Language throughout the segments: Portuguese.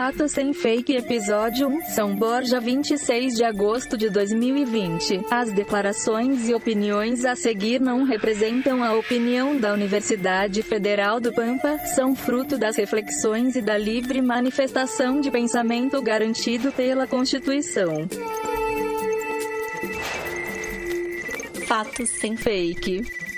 Fato Sem Fake Episódio 1 São Borja 26 de agosto de 2020 As declarações e opiniões a seguir não representam a opinião da Universidade Federal do Pampa, são fruto das reflexões e da livre manifestação de pensamento garantido pela Constituição. Fatos sem fake.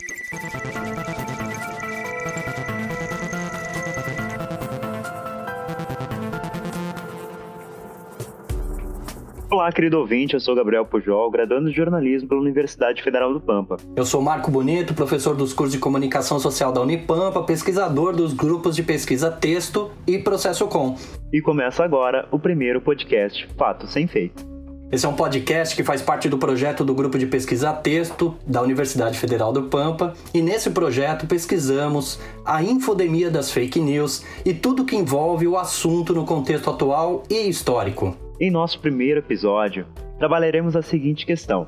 Olá, querido ouvinte, eu sou Gabriel Pujol, graduando de jornalismo pela Universidade Federal do Pampa. Eu sou Marco Bonito, professor dos cursos de comunicação social da Unipampa, pesquisador dos grupos de pesquisa Texto e Processo Com. E começa agora o primeiro podcast Fato Sem Fake. Esse é um podcast que faz parte do projeto do grupo de pesquisa Texto da Universidade Federal do Pampa, e nesse projeto pesquisamos a infodemia das fake news e tudo que envolve o assunto no contexto atual e histórico. Em nosso primeiro episódio, trabalharemos a seguinte questão: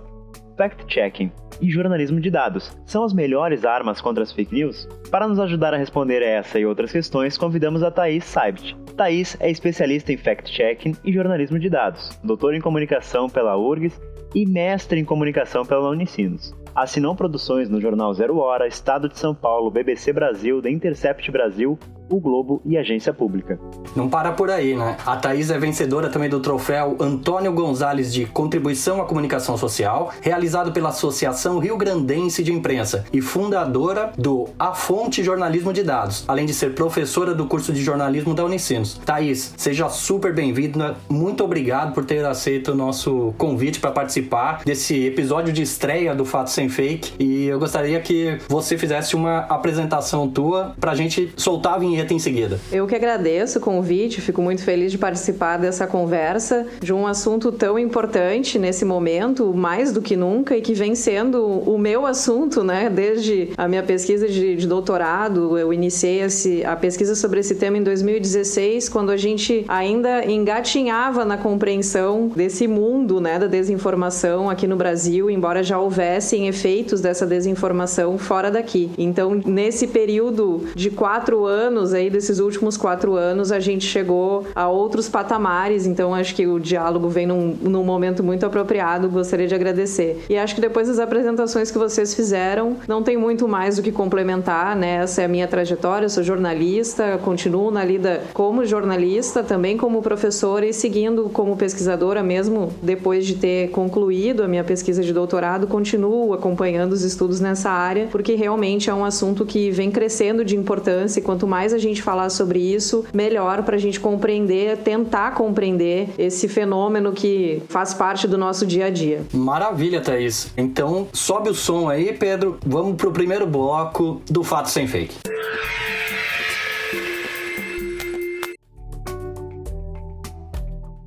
fact-checking e jornalismo de dados são as melhores armas contra as fake news? Para nos ajudar a responder essa e outras questões, convidamos a Thaís Saibt. Thaís é especialista em fact-checking e jornalismo de dados, doutora em comunicação pela URGS e mestre em comunicação pela Unicinos. Assinou produções no jornal Zero Hora, Estado de São Paulo, BBC Brasil, The Intercept Brasil, o Globo e Agência Pública. Não para por aí, né? A Thaís é vencedora também do troféu Antônio Gonzalez de Contribuição à Comunicação Social, realizado pela Associação Rio Grandense de Imprensa e fundadora do A Fonte Jornalismo de Dados, além de ser professora do curso de jornalismo da Unicinos. Thaís, seja super bem-vinda. Muito obrigado por ter aceito o nosso convite para participar desse episódio de estreia do Fato Sem Fake. E eu gostaria que você fizesse uma apresentação tua para a gente soltar a vinheta vinheta em seguida. Eu que agradeço o convite, fico muito feliz de participar dessa conversa de um assunto tão importante nesse momento, mais do que nunca, e que vem sendo o meu assunto, né? Desde a minha pesquisa de, de doutorado, eu iniciei esse, a pesquisa sobre esse tema em 2016, quando a gente ainda engatinhava na compreensão desse mundo, né, da desinformação aqui no Brasil, embora já houvessem efeitos dessa desinformação fora daqui. Então, nesse período de quatro anos anos aí, desses últimos quatro anos, a gente chegou a outros patamares, então acho que o diálogo vem num, num momento muito apropriado, gostaria de agradecer. E acho que depois das apresentações que vocês fizeram, não tem muito mais do que complementar, né? Essa é a minha trajetória, eu sou jornalista, continuo na lida como jornalista, também como professora e seguindo como pesquisadora, mesmo depois de ter concluído a minha pesquisa de doutorado, continuo acompanhando os estudos nessa área, porque realmente é um assunto que vem crescendo de importância e quanto mais a gente falar sobre isso, melhor para a gente compreender, tentar compreender esse fenômeno que faz parte do nosso dia a dia. Maravilha, Thaís. Então, sobe o som aí, Pedro. Vamos pro primeiro bloco do Fato Sem Fake.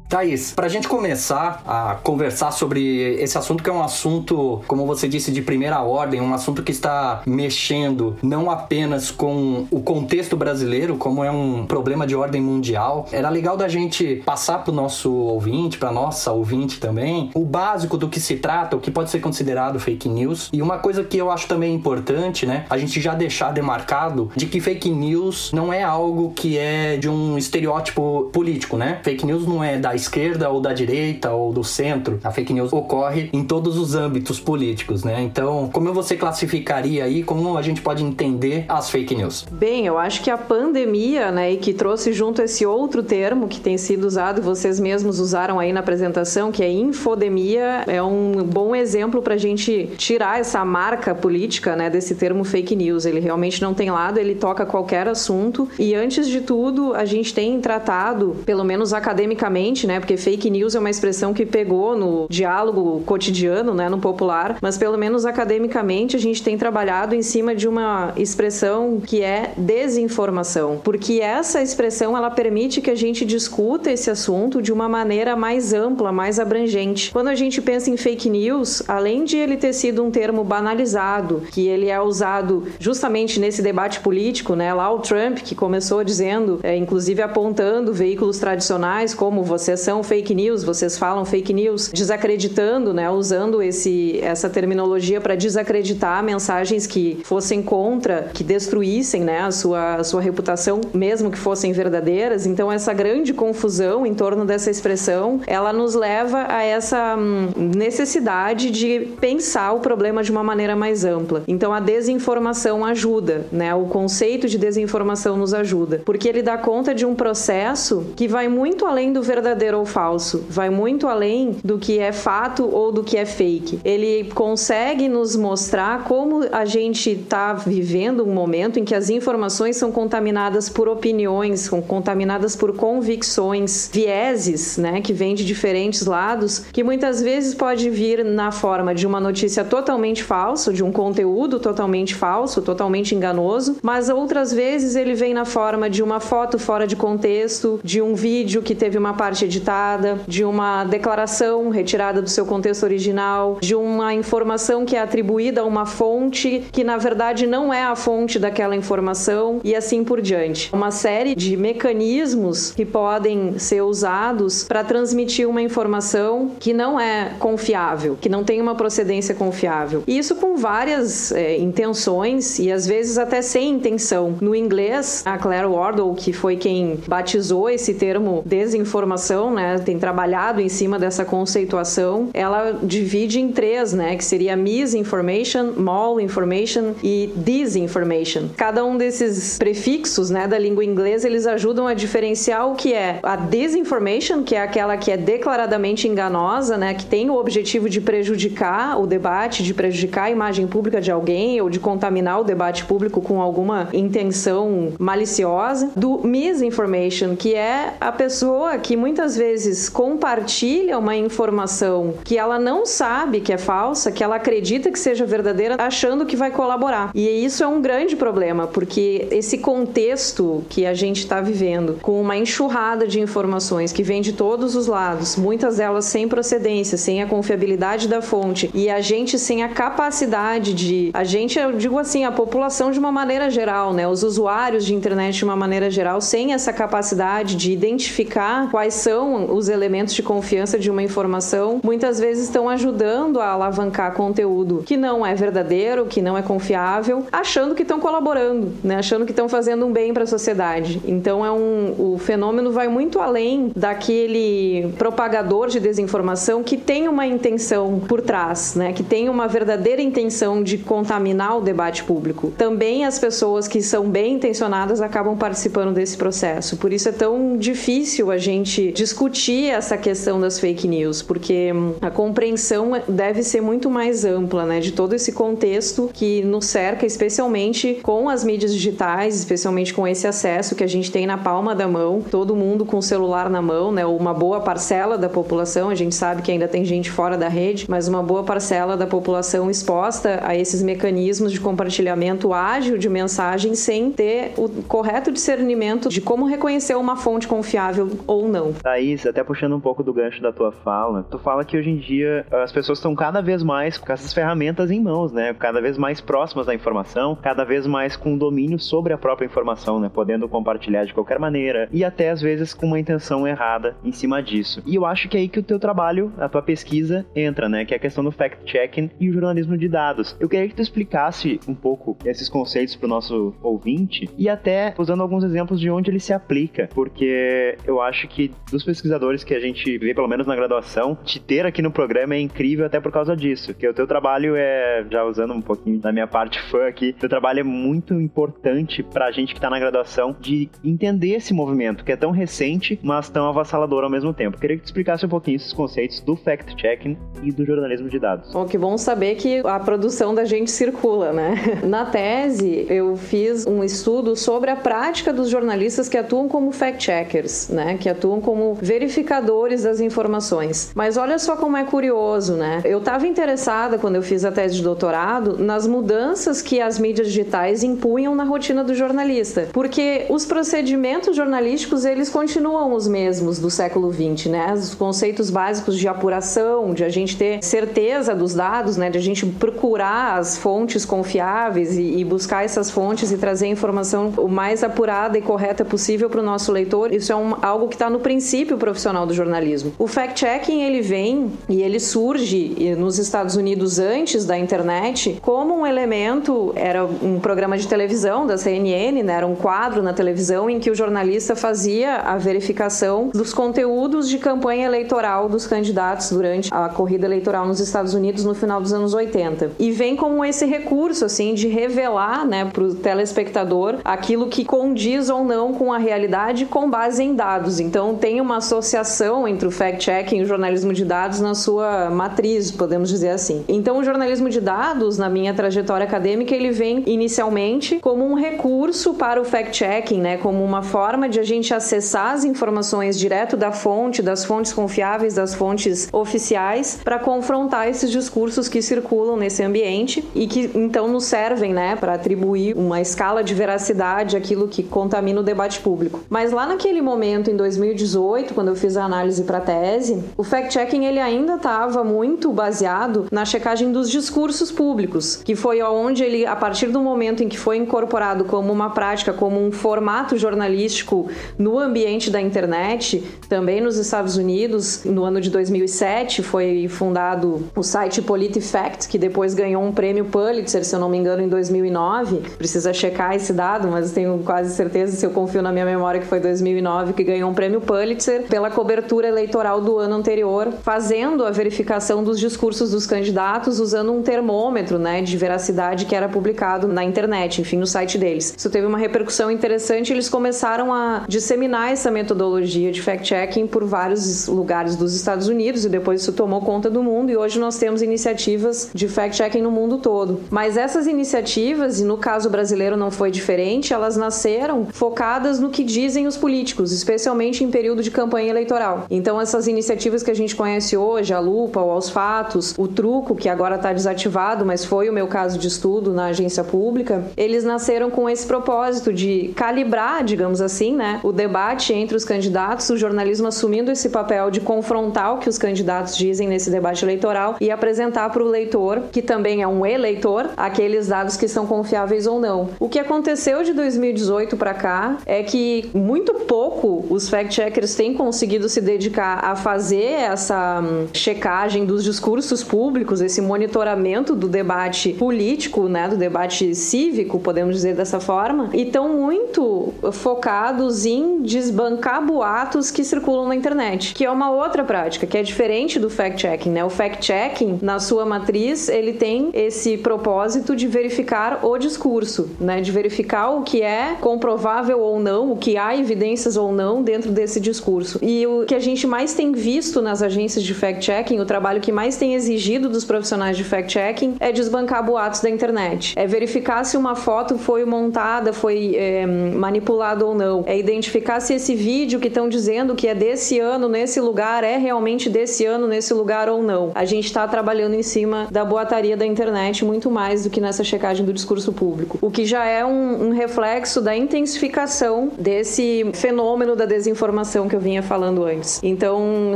Thaís, para a gente começar a conversar sobre esse assunto, que é um assunto, como você disse, de primeira ordem, um assunto que está mexendo não apenas com o contexto brasileiro, como é um problema de ordem mundial, era legal da gente passar para o nosso ouvinte, para nossa ouvinte também, o básico do que se trata, o que pode ser considerado fake news. E uma coisa que eu acho também importante, né, a gente já deixar demarcado de que fake news não é algo que é de um estereótipo político, né? Fake news não é da esquerda ou da direita ou do centro. A fake news ocorre em todos os âmbitos políticos, né? Então, como você classificaria aí, como a gente pode entender as fake news? Bem, eu acho que a pandemia, né, e que trouxe junto esse outro termo que tem sido usado, vocês mesmos usaram aí na apresentação, que é infodemia, é um bom exemplo para a gente tirar essa marca política, né, desse termo fake news. Ele realmente não tem lado, ele toca qualquer assunto e antes de tudo, a gente tem tratado, pelo menos academicamente, né? Porque fake news é uma expressão que pegou no diálogo cotidiano, né? No popular, mas pelo menos academicamente a gente tem trabalhado em cima de uma expressão que é desinformação, porque essa expressão ela permite que a gente discuta esse assunto de uma maneira mais ampla, mais abrangente. Quando a gente pensa em fake news, além de ele ter sido um termo banalizado, que ele é usado justamente nesse debate político, né? Lá o Trump que começou dizendo, é, inclusive apontando veículos tradicionais como você expressão fake news, vocês falam fake news, desacreditando, né, usando esse, essa terminologia para desacreditar mensagens que fossem contra, que destruíssem né, a, sua, a sua reputação, mesmo que fossem verdadeiras. Então, essa grande confusão em torno dessa expressão, ela nos leva a essa hum, necessidade de pensar o problema de uma maneira mais ampla. Então, a desinformação ajuda, né? O conceito de desinformação nos ajuda, porque ele dá conta de um processo que vai muito além do verdadeiro ou falso, vai muito além do que é fato ou do que é fake. Ele consegue nos mostrar como a gente está vivendo um momento em que as informações são contaminadas por opiniões, são contaminadas por convicções, vieses, né, que vêm de diferentes lados, que muitas vezes pode vir na forma de uma notícia totalmente falsa, de um conteúdo totalmente falso, totalmente enganoso, mas outras vezes ele vem na forma de uma foto fora de contexto, de um vídeo que teve uma parte editada, de uma declaração retirada do seu contexto original, de uma informação que é atribuída a uma fonte que na verdade não é a fonte daquela informação e assim por diante. Uma série de mecanismos que podem ser usados para transmitir uma informação que não é confiável, que não tem uma procedência confiável. Isso com várias é, intenções e às vezes até sem intenção. No inglês, a Claire Wardle, que foi quem batizou esse termo desinformação, né, tem trabalhado em cima dessa conceituação, ela divide em três, né, que seria misinformation, malinformation e disinformation. Cada um desses prefixos, né, da língua inglesa, eles ajudam a diferenciar o que é a disinformation, que é aquela que é declaradamente enganosa, né, que tem o objetivo de prejudicar o debate, de prejudicar a imagem pública de alguém ou de contaminar o debate público com alguma intenção maliciosa, do misinformation, que é a pessoa que muitas vezes compartilha uma informação que ela não sabe que é falsa, que ela acredita que seja verdadeira, achando que vai colaborar. E isso é um grande problema, porque esse contexto que a gente está vivendo, com uma enxurrada de informações que vem de todos os lados, muitas delas sem procedência, sem a confiabilidade da fonte, e a gente sem a capacidade de. A gente, eu digo assim, a população de uma maneira geral, né? Os usuários de internet de uma maneira geral, sem essa capacidade de identificar quais são os elementos de confiança de uma informação, muitas vezes estão ajudando a alavancar conteúdo que não é verdadeiro, que não é confiável, achando que estão colaborando, né? Achando que estão fazendo um bem para a sociedade. Então é um o fenômeno vai muito além daquele propagador de desinformação que tem uma intenção por trás, né? Que tem uma verdadeira intenção de contaminar o debate público. Também as pessoas que são bem intencionadas acabam participando desse processo. Por isso é tão difícil a gente discutir essa questão das fake news, porque a compreensão deve ser muito mais ampla, né, de todo esse contexto que nos cerca, especialmente com as mídias digitais, especialmente com esse acesso que a gente tem na palma da mão, todo mundo com o celular na mão, né, uma boa parcela da população, a gente sabe que ainda tem gente fora da rede, mas uma boa parcela da população exposta a esses mecanismos de compartilhamento ágil de mensagens sem ter o correto discernimento de como reconhecer uma fonte confiável ou não. Thaís, até puxando um pouco do gancho da tua fala, tu fala que hoje em dia as pessoas estão cada vez mais com essas ferramentas em mãos, né? Cada vez mais próximas da informação, cada vez mais com domínio sobre a própria informação, né? Podendo compartilhar de qualquer maneira e até às vezes com uma intenção errada em cima disso. E eu acho que é aí que o teu trabalho, a tua pesquisa entra, né? Que é a questão do fact-checking e o jornalismo de dados. Eu queria que tu explicasse um pouco esses conceitos para o nosso ouvinte e até usando alguns exemplos de onde ele se aplica, porque eu acho que dos pesquisadores que a gente vê, pelo menos na graduação, te ter aqui no programa é incrível até por causa disso, que o teu trabalho é, já usando um pouquinho da minha parte fã aqui, teu trabalho é muito importante pra gente que tá na graduação de entender esse movimento, que é tão recente, mas tão avassalador ao mesmo tempo. Queria que tu explicasse um pouquinho esses conceitos do fact-checking e do jornalismo de dados. Bom, que bom saber que a produção da gente circula, né? Na tese, eu fiz um estudo sobre a prática dos jornalistas que atuam como fact-checkers, né? Que atuam como verificadores das informações. Mas olha só como é curioso, né? Eu estava interessada, quando eu fiz a tese de doutorado, nas mudanças que as mídias digitais impunham na rotina do jornalista. Porque os procedimentos jornalísticos, eles continuam os mesmos do século XX, né? Os conceitos básicos de apuração, de a gente ter certeza dos dados, né? De a gente procurar as fontes confiáveis e, e buscar essas fontes e trazer a informação o mais apurada e correta possível para o nosso leitor. Isso é um, algo que está no princípio princípio profissional do jornalismo. O fact-checking ele vem e ele surge nos Estados Unidos antes da internet como um elemento, era um programa de televisão da CNN, né? era um quadro na televisão em que o jornalista fazia a verificação dos conteúdos de campanha eleitoral dos candidatos durante a corrida eleitoral nos Estados Unidos no final dos anos 80. E vem como esse recurso assim de revelar, né, para o telespectador aquilo que condiz ou não com a realidade com base em dados. Então tem uma associação entre o fact-checking e o jornalismo de dados na sua matriz, podemos dizer assim. Então o jornalismo de dados, na minha trajetória acadêmica, ele vem inicialmente como um recurso para o fact-checking, né, como uma forma de a gente acessar as informações direto da fonte, das fontes confiáveis, das fontes oficiais, para confrontar esses discursos que circulam nesse ambiente e que então nos servem, né, para atribuir uma escala de veracidade àquilo que contamina o debate público. Mas lá naquele momento, em 2018, quando eu fiz a análise para a tese, o fact-checking ele ainda estava muito baseado na checagem dos discursos públicos, que foi onde ele, a partir do momento em que foi incorporado como uma prática, como um formato jornalístico no ambiente da internet, também nos Estados Unidos, no ano de 2007 foi fundado o site PolitiFact, que depois ganhou um prêmio Pulitzer, se eu não me engano, em 2009. Precisa checar esse dado, mas tenho quase certeza, se eu confio na minha memória, que foi 2009 que ganhou um prêmio Pulitzer pela cobertura eleitoral do ano anterior, fazendo a verificação dos discursos dos candidatos usando um termômetro, né, de veracidade que era publicado na internet, enfim, no site deles. Isso teve uma repercussão interessante, eles começaram a disseminar essa metodologia de fact-checking por vários lugares dos Estados Unidos e depois isso tomou conta do mundo e hoje nós temos iniciativas de fact-checking no mundo todo. Mas essas iniciativas, e no caso brasileiro não foi diferente, elas nasceram focadas no que dizem os políticos, especialmente em período de campanha eleitoral. Então essas iniciativas que a gente conhece hoje, a lupa, o aos fatos, o truco que agora está desativado, mas foi o meu caso de estudo na agência pública, eles nasceram com esse propósito de calibrar, digamos assim, né, o debate entre os candidatos, o jornalismo assumindo esse papel de confrontar o que os candidatos dizem nesse debate eleitoral e apresentar para o leitor, que também é um eleitor, aqueles dados que são confiáveis ou não. O que aconteceu de 2018 para cá é que muito pouco os fact-checkers têm conseguido se dedicar a fazer essa hum, checagem dos discursos públicos, esse monitoramento do debate político, né, do debate cívico, podemos dizer dessa forma, e estão muito focados em desbancar boatos que circulam na internet, que é uma outra prática, que é diferente do fact-checking, né? O fact-checking, na sua matriz, ele tem esse propósito de verificar o discurso, né? De verificar o que é comprovável ou não, o que há evidências ou não dentro desse discurso. E o que a gente mais tem visto nas agências de fact-checking, o trabalho que mais tem exigido dos profissionais de fact-checking é desbancar boatos da internet. É verificar se uma foto foi montada, foi é, manipulada ou não. É identificar se esse vídeo que estão dizendo que é desse ano, nesse lugar, é realmente desse ano, nesse lugar ou não. A gente está trabalhando em cima da boataria da internet muito mais do que nessa checagem do discurso público. O que já é um, um reflexo da intensificação desse fenômeno da desinformação que eu vinha falando antes. Então,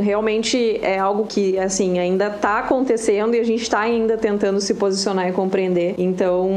realmente é algo que, assim, ainda está acontecendo e a gente está ainda tentando se posicionar e compreender. Então,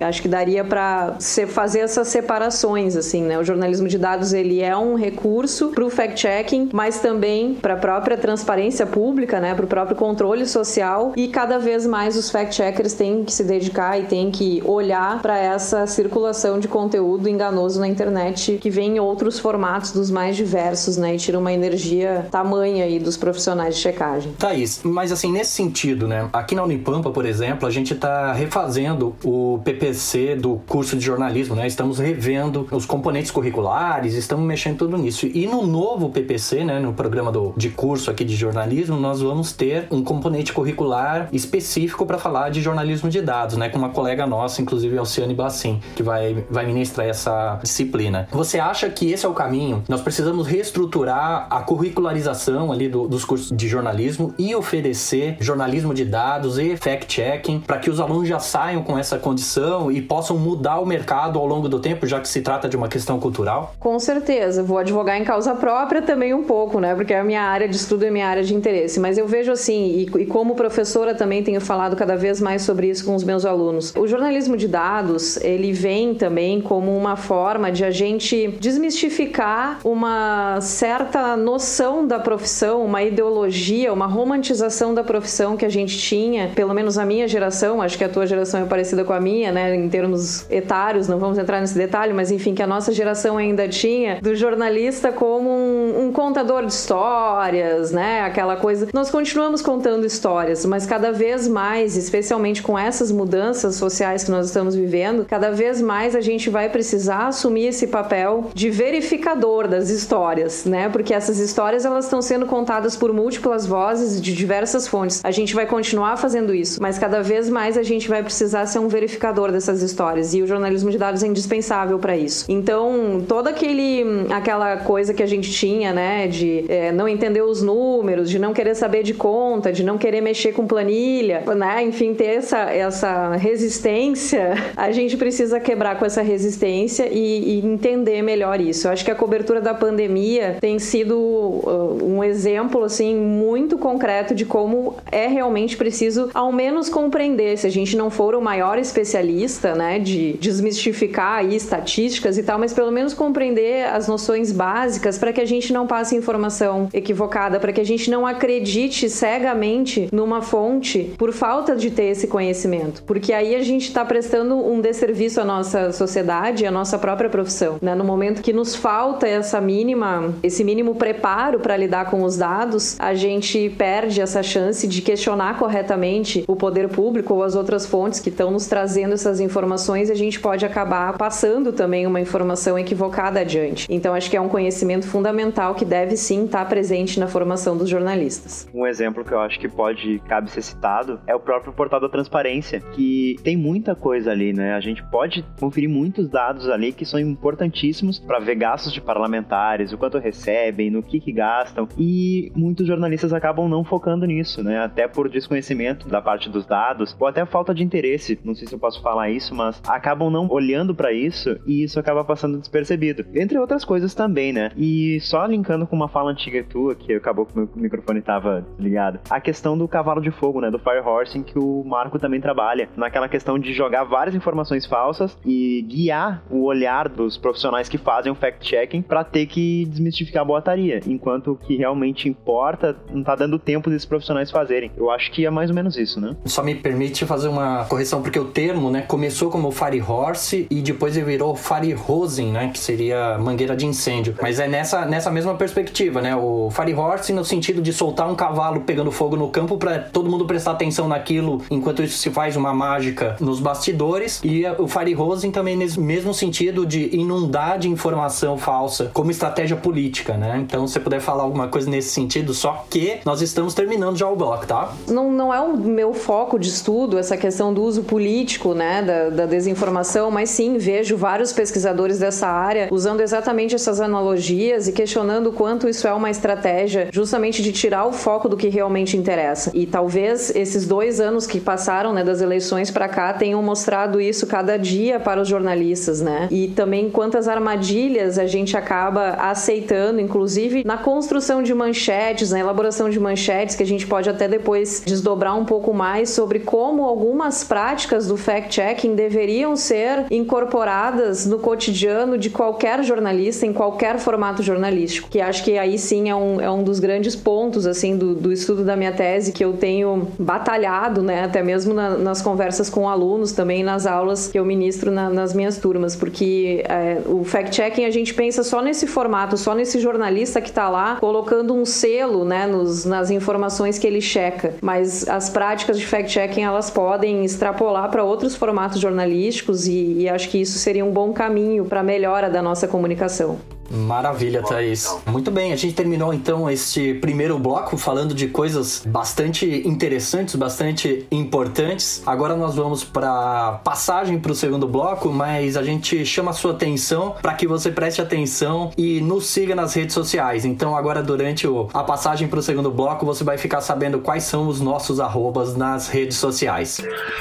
acho que daria para fazer essas separações, assim, né? O jornalismo de dados ele é um recurso para o fact-checking, mas também para a própria transparência pública, né? Para o próprio controle social e cada vez mais os fact-checkers têm que se dedicar e têm que olhar para essa circulação de conteúdo enganoso na internet que vem em outros formatos dos mais diversos, né? E tira uma energia tamanha aí dos profissionais de checagem. Thaís, mas assim, nesse sentido, né? Aqui na Unipampa, por exemplo, a gente está refazendo o PPC do curso de jornalismo, né? Estamos revendo os componentes curriculares, estamos mexendo tudo nisso. E no novo PPC, né, no programa do, de curso aqui de jornalismo, nós vamos ter um componente curricular específico para falar de jornalismo de dados, né, com uma colega nossa, inclusive Alciane Bassim, que vai, vai ministrar essa disciplina. Você acha que esse é o caminho? Nós precisamos reestruturar a curricularização ali do, dos cursos de jornalismo e oferecer jornalismo de dados e fact-checking para que os alunos já saiam com essa condição e possam mudar o mercado ao longo do tempo, já que se trata de uma questão cultural? Com certeza, vou advogar em causa própria também um pouco, né? Porque é a minha área de estudo e a minha área de interesse. Mas eu vejo assim, e, e como professora também tenho falado cada vez mais sobre isso com os meus alunos. O jornalismo de dados, ele vem também como uma forma de a gente desmistificar uma certa certa noção da profissão, uma ideologia, uma romantização da profissão que a gente tinha, pelo menos a minha geração, acho que a tua geração é parecida com a minha, né, em termos etários, não vamos entrar nesse detalhe, mas enfim, que a nossa geração ainda tinha, do jornalista como um, um contador de histórias, né, aquela coisa. Nós continuamos contando histórias, mas cada vez mais, especialmente com essas mudanças sociais que nós estamos vivendo, cada vez mais a gente vai precisar assumir esse papel de verificador das histórias, né? Porque essas histórias elas estão sendo contadas por múltiplas vozes de diversas fontes. A gente vai continuar fazendo isso, mas cada vez mais a gente vai precisar ser um verificador dessas histórias e o jornalismo de dados é indispensável para isso. Então, toda aquele aquela coisa que a gente tinha, né, de é, não entender os números, de não querer saber de conta, de não querer mexer com planilha, né, enfim, ter essa essa resistência, a gente precisa quebrar com essa resistência e, e entender melhor isso. Eu acho que a cobertura da pandemia tem sido uh, um exemplo assim muito concreto de como é realmente preciso ao menos compreender, se a gente não for o maior especialista, né, de desmistificar aí estatísticas e tal, mas pelo menos compreender as noções básicas para que a gente não passe informação equivocada, para que a gente não acredite cegamente numa fonte por falta de ter esse conhecimento, porque aí a gente está prestando um desserviço à nossa sociedade, à nossa própria profissão, né? No momento que nos falta essa mínima, esse mínimo preparo para lidar com os dados, a gente perde essa chance de questionar corretamente o poder público ou as outras fontes que estão nos trazendo essas informações e a gente pode acabar passando também uma informação equivocada adiante. Então acho que é um conhecimento fundamental que deve sim estar presente na formação dos jornalistas. Um exemplo que eu acho que pode cabe ser citado é o próprio portal da transparência, que tem muita coisa ali, né? A gente pode conferir muitos dados ali que são importantíssimos para ver gastos de parlamentares, o quanto recebem, no que que gastam, e muitos jornalistas acabam não focando nisso, né? Até por desconhecimento da parte dos dados, ou até falta de interesse, não sei se eu posso falar isso, mas acabam não olhando para isso e isso acaba passando despercebido. Entre outras coisas também, né? E só linkando com uma fala antiga tua, que acabou que o meu microfone tava ligado, a questão do cavalo de fogo, né? Do Fire Horse, em que o Marco também trabalha, naquela questão de jogar várias informações falsas e guiar o olhar dos profissionais que fazem o fact-checking para ter que desmistificar a boataria, enquanto o que realmente importa não tá dando tempo desses profissionais fazerem. Eu acho que é mais ou menos isso, né? Só me permite fazer uma correção, porque o termo, né, começou como Fire Horse e depois ele virou Fire Hosing, né, que seria mangueira de incêndio. Mas é nessa, nessa mesma perspectiva, né? O Fire Horse no sentido de soltar um cavalo pegando fogo no campo para todo mundo prestar atenção naquilo, enquanto isso se faz uma mágica nos bastidores. E o Fire Hosing também nesse mesmo sentido de inundar de informação falsa como estratégia política, né? Então, se você puder falar alguma coisa nesse sentido, só que nós estamos terminando já o bloco, tá? Não, não é o meu foco de estudo essa questão do uso político, né, da, da desinformação, mas sim vejo vários pesquisadores dessa área usando exatamente essas analogias e questionando o quanto isso é uma estratégia justamente de tirar o foco do que realmente interessa. E talvez esses dois anos que passaram, né, das eleições para cá tenham mostrado isso cada dia para os jornalistas, né? E também quantas armadilhas a gente acaba aceitando, inclusive na construção de manchetes, na elaboração de manchetes, que a gente pode até depois desdobrar um pouco mais sobre como algumas práticas do fact-checking deveriam ser incorporadas no cotidiano de qualquer jornalista, em qualquer formato jornalístico. Que acho que aí sim é um, é um dos grandes pontos, assim, do, do estudo da minha tese que eu tenho batalhado, né? Até mesmo na, nas conversas com alunos, também nas aulas que eu ministro na, nas minhas turmas, porque é, o fact-checking a gente pensa só nesse formato, só nesse jornalista que está lá colocando um selo, né, nos, nas informações que ele checa. Mas as práticas de fact-checking elas podem extrapolar para outros formatos jornalísticos e, e acho que isso seria um bom caminho para a melhora da nossa comunicação. Maravilha, Thaís. Muito bem, a gente terminou então este primeiro bloco falando de coisas bastante interessantes, bastante importantes. Agora nós vamos para passagem para o segundo bloco, mas a gente chama a sua atenção para que você preste atenção e nos siga nas redes sociais. Então agora durante o, a passagem para o segundo bloco você vai ficar sabendo quais são os nossos arrobas nas redes sociais.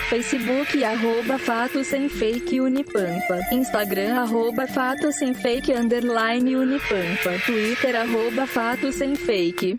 Facebook arroba fato sem fake Unipampa. Instagram arroba fato sem fake underline Unipampa. Twitter arroba fato sem fake.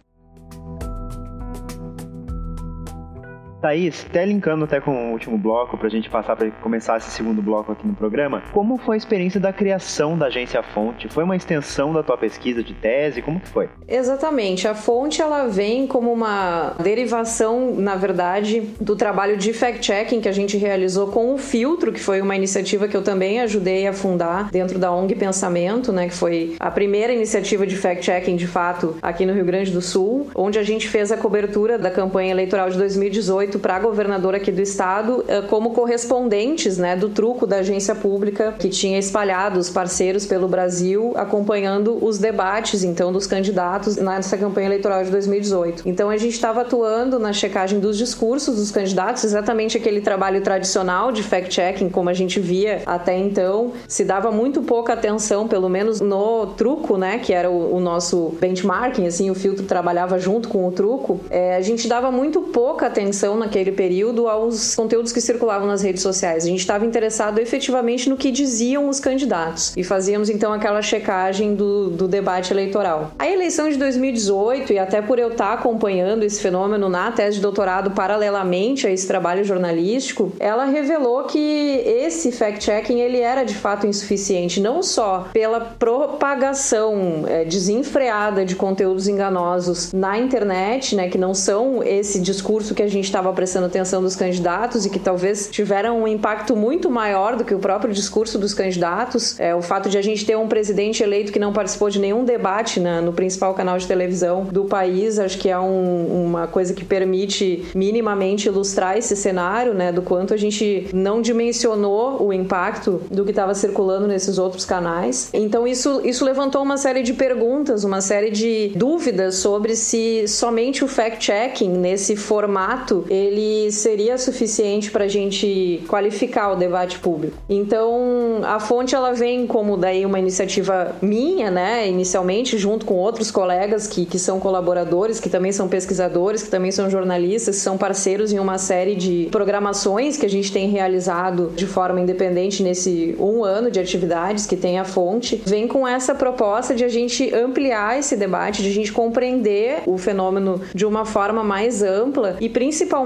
Thaís, até linkando até com o último bloco, para a gente passar para começar esse segundo bloco aqui no programa, como foi a experiência da criação da agência Fonte? Foi uma extensão da tua pesquisa de tese? Como que foi? Exatamente. A Fonte ela vem como uma derivação, na verdade, do trabalho de fact-checking que a gente realizou com o Filtro, que foi uma iniciativa que eu também ajudei a fundar dentro da ONG Pensamento, né, que foi a primeira iniciativa de fact-checking de fato aqui no Rio Grande do Sul, onde a gente fez a cobertura da campanha eleitoral de 2018 para a governadora aqui do estado, eh, como correspondentes, né, do truco da agência pública que tinha espalhado os parceiros pelo Brasil, acompanhando os debates então dos candidatos nessa campanha eleitoral de 2018. Então a gente estava atuando na checagem dos discursos dos candidatos, exatamente aquele trabalho tradicional de fact-checking como a gente via até então, se dava muito pouca atenção, pelo menos no truco, né, que era o, o nosso benchmarking, assim, o filtro trabalhava junto com o truco, é, a gente dava muito pouca atenção naquele período aos conteúdos que circulavam nas redes sociais. A gente estava interessado efetivamente no que diziam os candidatos e fazíamos então aquela checagem do, do debate eleitoral. A eleição de 2018, e até por eu estar acompanhando esse fenômeno na tese de doutorado paralelamente a esse trabalho jornalístico, ela revelou que esse fact-checking ele era de fato insuficiente, não só pela propagação é, desenfreada de conteúdos enganosos na internet, né, que não são esse discurso que a gente estava prestando atenção dos candidatos e que talvez tiveram um impacto muito maior do que o próprio discurso dos candidatos. É, o fato de a gente ter um presidente eleito que não participou de nenhum debate na, no principal canal de televisão do país, acho que é um, uma coisa que permite minimamente ilustrar esse cenário, né, do quanto a gente não dimensionou o impacto do que estava circulando nesses outros canais. Então isso, isso levantou uma série de perguntas, uma série de dúvidas sobre se somente o fact-checking nesse formato ele seria suficiente para a gente qualificar o debate público. Então a fonte ela vem como daí uma iniciativa minha, né, inicialmente junto com outros colegas que, que são colaboradores, que também são pesquisadores, que também são jornalistas, que são parceiros em uma série de programações que a gente tem realizado de forma independente nesse um ano de atividades que tem a fonte, vem com essa proposta de a gente ampliar esse debate, de a gente compreender o fenômeno de uma forma mais ampla e principalmente,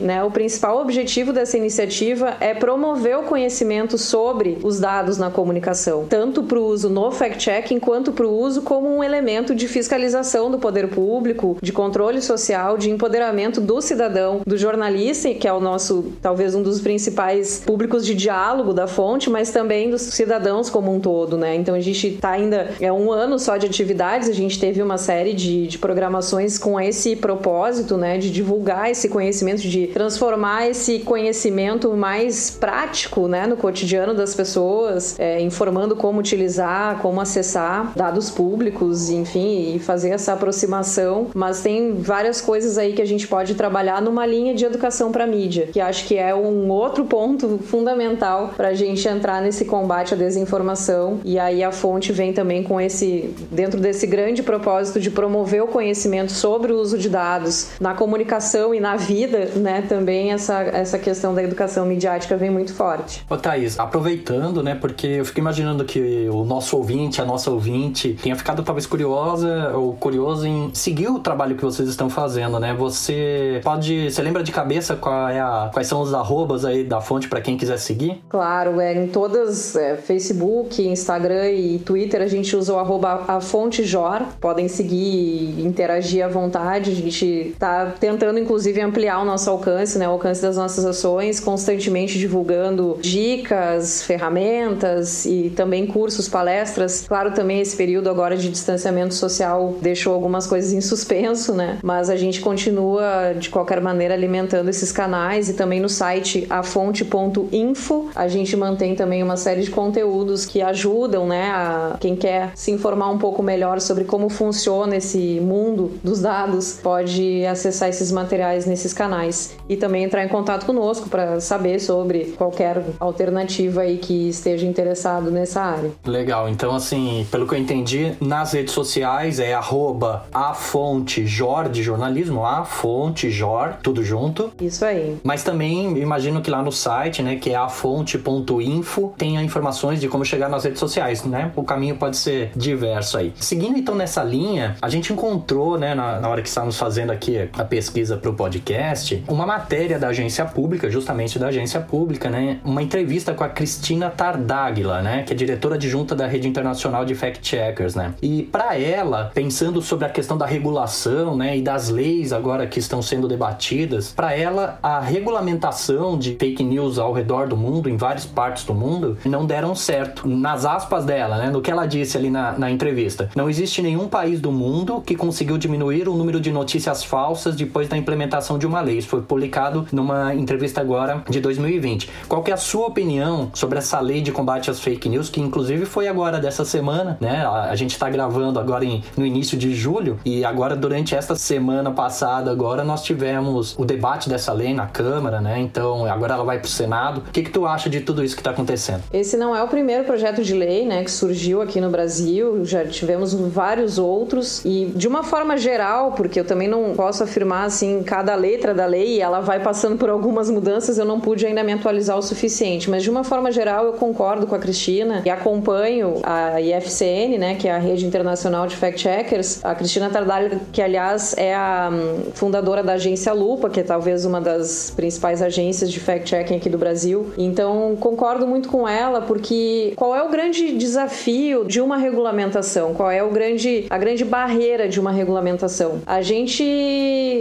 né, o principal objetivo dessa iniciativa é promover o conhecimento sobre os dados na comunicação, tanto para o uso no fact-checking quanto para o uso como um elemento de fiscalização do poder público, de controle social, de empoderamento do cidadão, do jornalista, que é o nosso, talvez um dos principais públicos de diálogo da fonte, mas também dos cidadãos como um todo, né? Então a gente está ainda, é um ano só de atividades, a gente teve uma série de, de programações com esse propósito, né, de divulgar esse conhecimento, de transformar esse conhecimento mais prático, né, no cotidiano das pessoas, é, informando como utilizar, como acessar dados públicos, enfim, e fazer essa aproximação. Mas tem várias coisas aí que a gente pode trabalhar numa linha de educação para mídia, que acho que é um outro ponto fundamental para a gente entrar nesse combate à desinformação. E aí a fonte vem também com esse, dentro desse grande propósito de promover o conhecimento sobre o uso de dados na comunicação e na vida, né? Também essa, essa questão da educação midiática vem muito forte. Ô Thaís, aproveitando, né? Porque eu fico imaginando que o nosso ouvinte, a nossa ouvinte, tenha ficado talvez curiosa ou curioso em seguir o trabalho que vocês estão fazendo, né? Você pode. Você lembra de cabeça qual é a, quais são os arrobas aí da fonte para quem quiser seguir? Claro, é em todas, é, Facebook, Instagram e Twitter, a gente usa o arroba a fonte Jor. Podem seguir e interagir à vontade. A gente tá tentando, inclusive, ampliar o nosso alcance, né? O alcance das nossas ações, constantemente divulgando dicas, ferramentas e também cursos, palestras. Claro, também esse período agora de distanciamento social deixou algumas coisas em suspenso, né? Mas a gente continua, de qualquer maneira, alimentando esses canais e também no site afonte.info a gente mantém também uma série de conteúdos que ajudam, né, a quem quer se informar um pouco melhor sobre como funciona esse mundo dos dados, pode acessar esses materiais nesses canais e também entrar em contato conosco para saber sobre qualquer alternativa aí que esteja interessado nessa área. Legal, então assim, pelo que eu entendi, nas redes sociais é arroba a fonte Jor de jornalismo, a fonte Jor, tudo junto. Isso aí. Mas também imagino que lá no site, né, que é a fonte.info, tenha informações de como chegar nas redes sociais, né? O caminho pode ser diverso aí. Seguindo então nessa linha, a gente encontrou, né, na, na hora que estávamos fazendo aqui a pesquisa para o podcast, podcast uma matéria da agência pública, justamente da agência pública, né? Uma entrevista com a Cristina Tardáguila, né? Que é diretora adjunta da Rede Internacional de Fact Checkers, né? E para ela, pensando sobre a questão da regulação, né? E das leis agora que estão sendo debatidas, para ela a regulamentação de fake news ao redor do mundo, em várias partes do mundo, não deram certo. Nas aspas dela, né? No que ela disse ali na, na entrevista, não existe nenhum país do mundo que conseguiu diminuir o número de notícias falsas depois da implementação de uma lei. Isso foi publicado numa entrevista agora de 2020. Qual que é a sua opinião sobre essa lei de combate às fake news, que inclusive foi agora dessa semana, né? A, gente está gravando agora em, no início de julho e agora durante esta semana passada agora nós tivemos o debate dessa lei na Câmara, né? Então agora ela vai para o Senado. O que, que tu acha de tudo isso que está acontecendo? Esse não é o primeiro projeto de lei, né, que surgiu aqui no Brasil. Já tivemos vários outros e de uma forma geral, porque eu também não posso afirmar assim cada letra da lei, ela vai passando por algumas mudanças. Eu não pude ainda me atualizar o suficiente, mas de uma forma geral eu concordo com a Cristina e acompanho a IFCN, né, que é a rede internacional de fact checkers. A Cristina Tardalha, que aliás é a hum, fundadora da agência Lupa, que é talvez uma das principais agências de fact checking aqui do Brasil. Então concordo muito com ela, porque qual é o grande desafio de uma regulamentação? Qual é o grande a grande barreira de uma regulamentação? A gente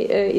eh,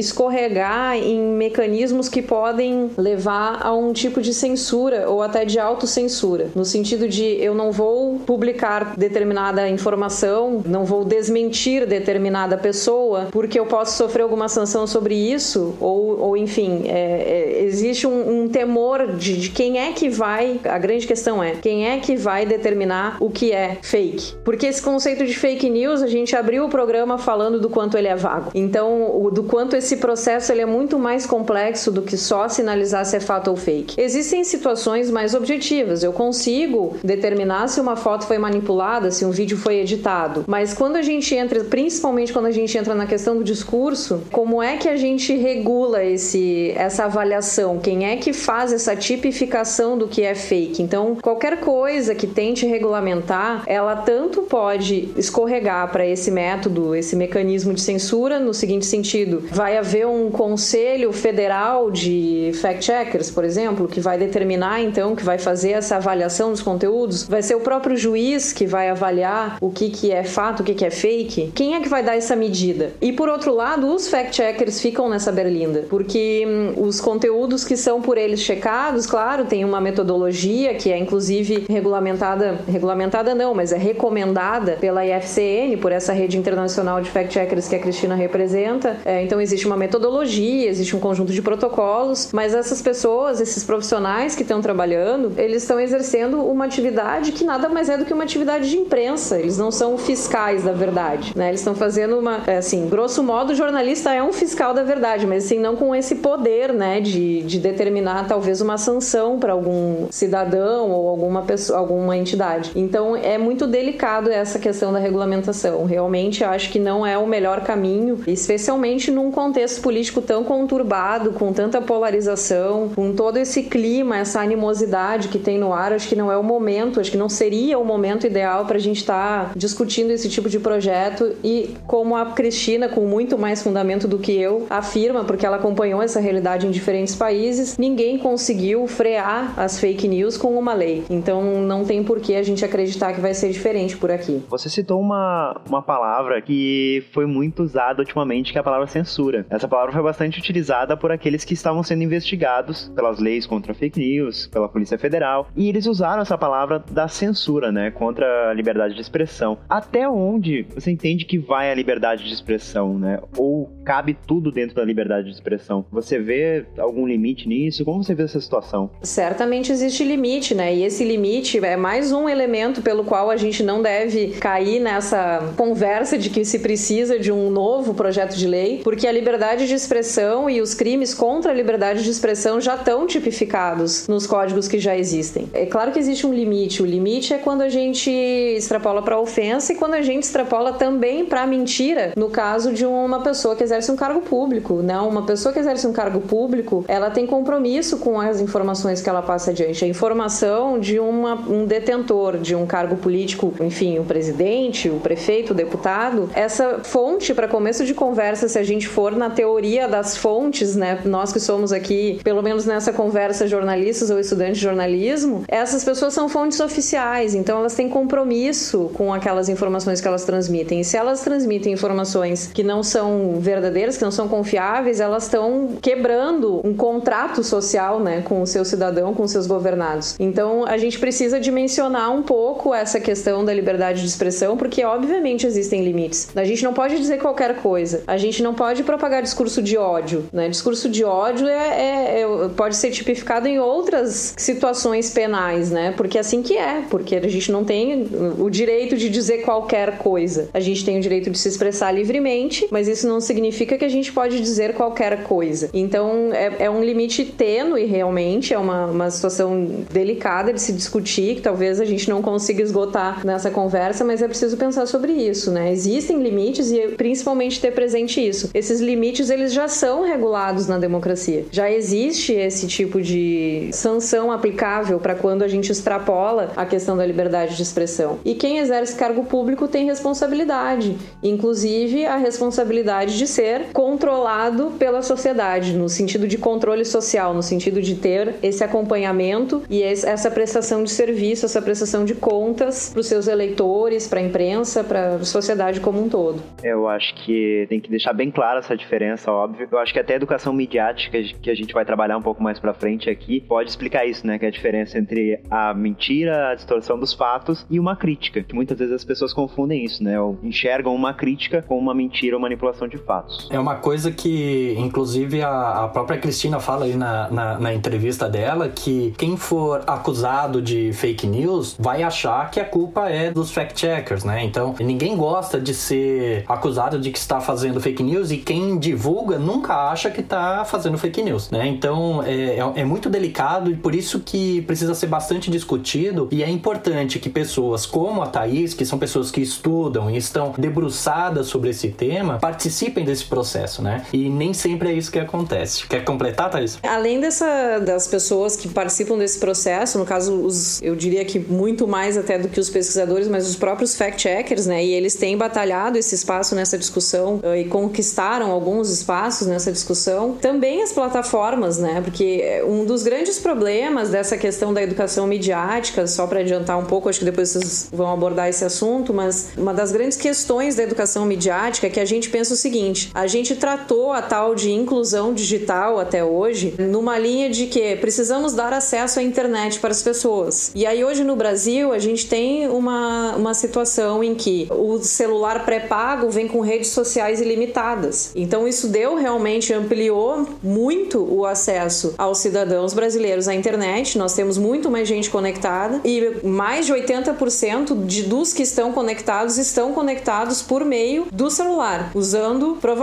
em mecanismos que podem levar a um tipo de censura ou até de autocensura, no sentido de eu não vou publicar determinada informação, não vou desmentir determinada pessoa, porque eu posso sofrer alguma sanção sobre isso, ou, ou enfim, é, é, existe um, um temor de, de, quem é que vai. A grande questão é quem é que vai determinar o que é fake. Porque esse conceito de fake news, a gente abriu o programa falando do quanto ele é vago. Então, o, do quanto esse processo ele é muito mais complexo do que só sinalizar se é fato ou fake. Existem situações mais objetivas. Eu consigo determinar se uma foto foi manipulada, se um vídeo foi editado. Mas quando a gente entra, principalmente quando a gente entra na questão do discurso, como é que a gente regula esse, essa avaliação? Quem é que faz essa tipificação do que é fake? Então, qualquer coisa que tente regulamentar, ela tanto pode escorregar para esse método, esse mecanismo de censura, no seguinte sentido: vai haver um conselho federal de fact-checkers, por exemplo, que vai determinar então, que vai fazer essa avaliação dos conteúdos, vai ser o próprio juiz que vai avaliar o que, que é fato, o que, que é fake. Quem é que vai dar essa medida? E por outro lado, os fact-checkers ficam nessa berlinda, porque hum, os conteúdos que são por eles checados, claro, tem uma metodologia que é inclusive regulamentada, regulamentada não, mas é recomendada pela IFCN, por essa rede internacional de fact-checkers que a Cristina representa. É, então existe uma metodologia, existe um conjunto de protocolos, mas essas pessoas, esses profissionais que estão trabalhando, eles estão exercendo uma atividade que nada mais é do que uma atividade de imprensa. Eles não são fiscais da verdade, né? Eles estão fazendo uma, é, assim, grosso modo, o jornalista é um fiscal da verdade, mas assim não com esse poder, né, de, de determinar talvez uma sanção para algum cidadão ou alguma pessoa, alguma entidade. Então é muito delicado essa questão da regulamentação. Realmente acho que não é o melhor caminho, especialmente num contexto político tão conturbado, com tanta polarização, com todo esse clima, essa animosidade que tem no ar. Acho que não é o momento, acho que não seria o momento ideal para a gente estar tá discutindo esse tipo de projeto e como a Cristina, com muito mais fundamento do que eu, afirma, porque ela acompanhou essa realidade em diferentes países, ninguém conseguiu frear as fake news com uma lei. Então não tem por que a gente acreditar que vai ser diferente por aqui. Você citou uma, uma palavra que foi muito usada ultimamente, que é a palavra censura. Essa palavra foi bastante utilizada por aqueles que estavam sendo investigados pelas leis contra fake news, pela Polícia Federal, e eles usaram essa palavra da censura, né, contra a liberdade de expressão. Até onde você entende que vai a liberdade de expressão, né? Ou cabe tudo dentro da liberdade de expressão? Você vê algum limite nisso? Como você vê essa situação? Certamente existe limite, né? E esse limite é mais um elemento pelo qual a gente não deve cair nessa conversa de que se precisa de um novo projeto de lei, porque a liberdade de expressão e os crimes contra a liberdade de expressão já estão tipificados nos códigos que já existem. É claro que existe um limite. O limite é quando a gente extrapola para ofensa e quando a gente extrapola também para mentira, no caso de uma pessoa que exerce um cargo público, não? Uma pessoa que exerce um cargo público, ela tem compromisso com as informações que ela passa adiante. A informação de uma, um detentor de um cargo político, enfim, o presidente, o prefeito, o deputado, essa fonte para começo de conversa, se a gente for na teoria das fontes, né? Nós que somos aqui, pelo menos nessa conversa, jornalistas ou estudantes de jornalismo, essas pessoas são fontes oficiais, então elas têm compromisso com aquelas informações que elas transmitem. E se elas transmitem informações que não são verdadeiras, que não são confiáveis, elas estão quebrando um contrato social, né, com o seu cidadão, com os seus governados. Então a gente precisa dimensionar um pouco essa questão da liberdade de expressão, porque obviamente existem limites. A gente não pode dizer qualquer coisa. A gente não pode propagar discurso de ódio, né? Discurso de ódio é, é, é pode ser tipificado em outras situações penais, né? Porque é assim que é, porque a gente não tem o direito de dizer qualquer coisa. A gente tem o direito de se expressar livremente, mas isso não significa que a gente pode dizer qualquer coisa. Então é, é um limite tênue realmente, é uma, uma situação delicada de se discutir, que talvez a gente não consiga esgotar nessa conversa, mas é preciso pensar sobre isso, né? Existem limites e principalmente ter presente isso. Esses limites eles já são regulados na democracia. Já existe esse tipo de sanção aplicável para quando a gente extrapola a questão da liberdade de expressão. E quem exerce cargo público tem responsabilidade, inclusive a responsabilidade de ser controlado pela sociedade, no sentido de controle social, no sentido de ter esse acompanhamento e essa prestação de serviço, essa prestação de contas para os seus eleitores, para a imprensa, para a sociedade como um todo. Eu acho que tem que deixar bem clara essa diferença, óbvio. Eu acho que até a educação midiática, que a gente vai trabalhar um pouco mais para frente aqui, pode explicar isso, né? Que é a diferença entre a mentira, a distorção dos fatos e uma crítica, que muitas vezes as pessoas confundem isso, né? Ou enxergam uma crítica com uma mentira ou manipulação de fatos. É uma coisa que, inclusive, a, a própria Cristina fala aí na, na, na entrevista dela, que quem for acusado de fake news vai achar que a culpa é dos fact-checkers, né? Então, ninguém gosta de ser acusado de que está fazendo fake news e quem divulga nunca acha que está fazendo fake news, né? Então, é, é, é muito delicado e por isso que precisa ser bastante discutido e é importante que pessoas como a Thaís, que são pessoas que estudam e estão debruçadas sobre esse tema, participem desse processo, né? E nem sempre é isso que acontece. Quer completar, Thaís? Além dessa, das pessoas que participam desse processo, no caso, os, eu diria que muito mais até do que os pesquisadores, mas os próprios fact-checkers, né? E eles têm batalhado esse espaço nessa discussão uh, e conquistaram alguns espaços nessa discussão. Também as plataformas, né? Porque um dos grandes problemas dessa questão da educação midiática, só para adiantar um pouco, acho que depois vocês vão abordar esse assunto, mas uma das grandes questões da educação midiática é que a gente pensa o seguinte: a gente tratou a tal de inclusão digital até hoje numa linha de que precisamos dar acesso à internet para as pessoas. E aí hoje no Brasil a gente tem uma, uma situação em que o celular pré-pago vem com redes sociais ilimitadas. Então isso deu realmente ampliou muito o acesso aos cidadãos brasileiros à internet. Nós temos muito mais gente conectada e mais de 80% de, dos que estão conectados estão conectados por meio do celular, usando provavelmente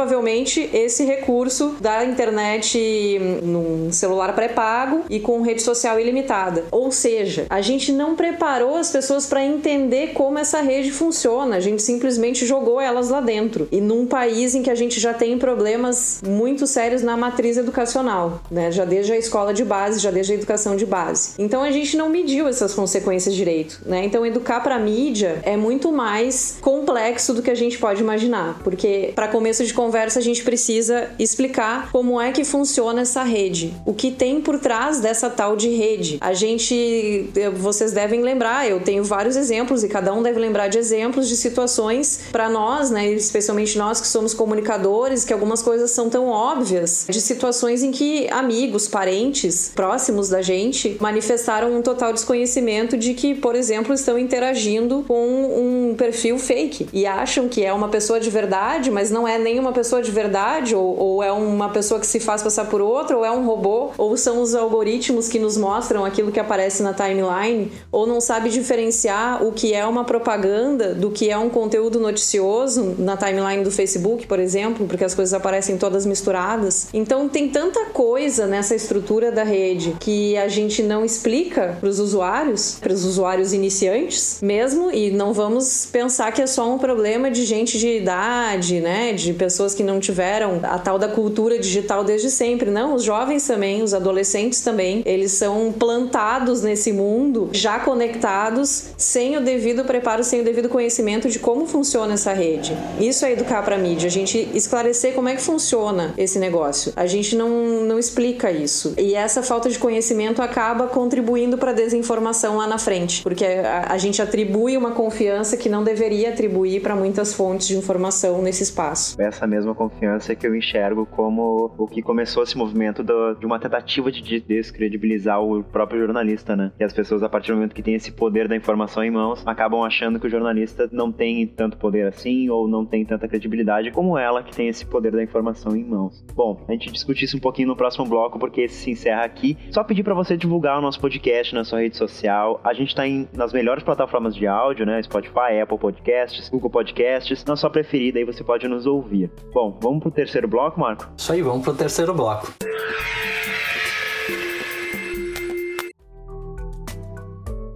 esse recurso da internet num celular pré-pago e com rede social ilimitada. Ou seja, a gente não preparou as pessoas para entender como essa rede funciona, a gente simplesmente jogou elas lá dentro. E num país em que a gente já tem problemas muito sérios na matriz educacional, né? Já desde a escola de base, já desde a educação de base. Então a gente não mediu essas consequências direito, né? Então educar para mídia é muito mais complexo do que a gente pode imaginar, porque para começo de conversa a gente precisa explicar como é que funciona essa rede, o que tem por trás dessa tal de rede. A gente, vocês devem lembrar, eu tenho vários exemplos e cada um deve lembrar de exemplos de situações para nós, né, especialmente nós que somos comunicadores, que algumas coisas são tão óbvias, de situações em que amigos, parentes próximos da gente manifestaram um total desconhecimento de que, por exemplo, estão interagindo com um perfil fake e acham que é uma pessoa de verdade, mas não é nem uma pessoa de verdade, ou, ou é uma pessoa que se faz passar por outra, ou é um robô, ou são os algoritmos que nos mostram aquilo que aparece na timeline, ou não sabe diferenciar o que é uma propaganda do que é um conteúdo noticioso na timeline do Facebook, por exemplo, porque as coisas aparecem todas misturadas. Então tem tanta coisa nessa estrutura da rede que a gente não explica para os usuários, para os usuários iniciantes mesmo, e não vamos pensar que é só um problema de gente de idade, né, de pessoas que não tiveram a tal da cultura digital desde sempre. Não, os jovens também, os adolescentes também, eles são plantados nesse mundo, já conectados, sem o devido preparo, sem o devido conhecimento de como funciona essa rede. Isso é educar para mídia, a gente esclarecer como é que funciona funciona esse negócio. A gente não, não explica isso. E essa falta de conhecimento acaba contribuindo para a desinformação lá na frente, porque a, a gente atribui uma confiança que não deveria atribuir para muitas fontes de informação nesse espaço. Essa mesma confiança que eu enxergo como o que começou esse movimento do, de uma tentativa de descredibilizar o próprio jornalista, né? E as pessoas, a partir do momento que tem esse poder da informação em mãos, acabam achando que o jornalista não tem tanto poder assim ou não tem tanta credibilidade como ela que tem esse poder da informação em mãos. Bom, a gente discute isso um pouquinho no próximo bloco porque esse se encerra aqui. Só pedir para você divulgar o nosso podcast na sua rede social. A gente tá em, nas melhores plataformas de áudio, né? Spotify, Apple Podcasts, Google Podcasts, na sua preferida aí você pode nos ouvir. Bom, vamos pro terceiro bloco, Marco? Isso aí, vamos pro terceiro bloco.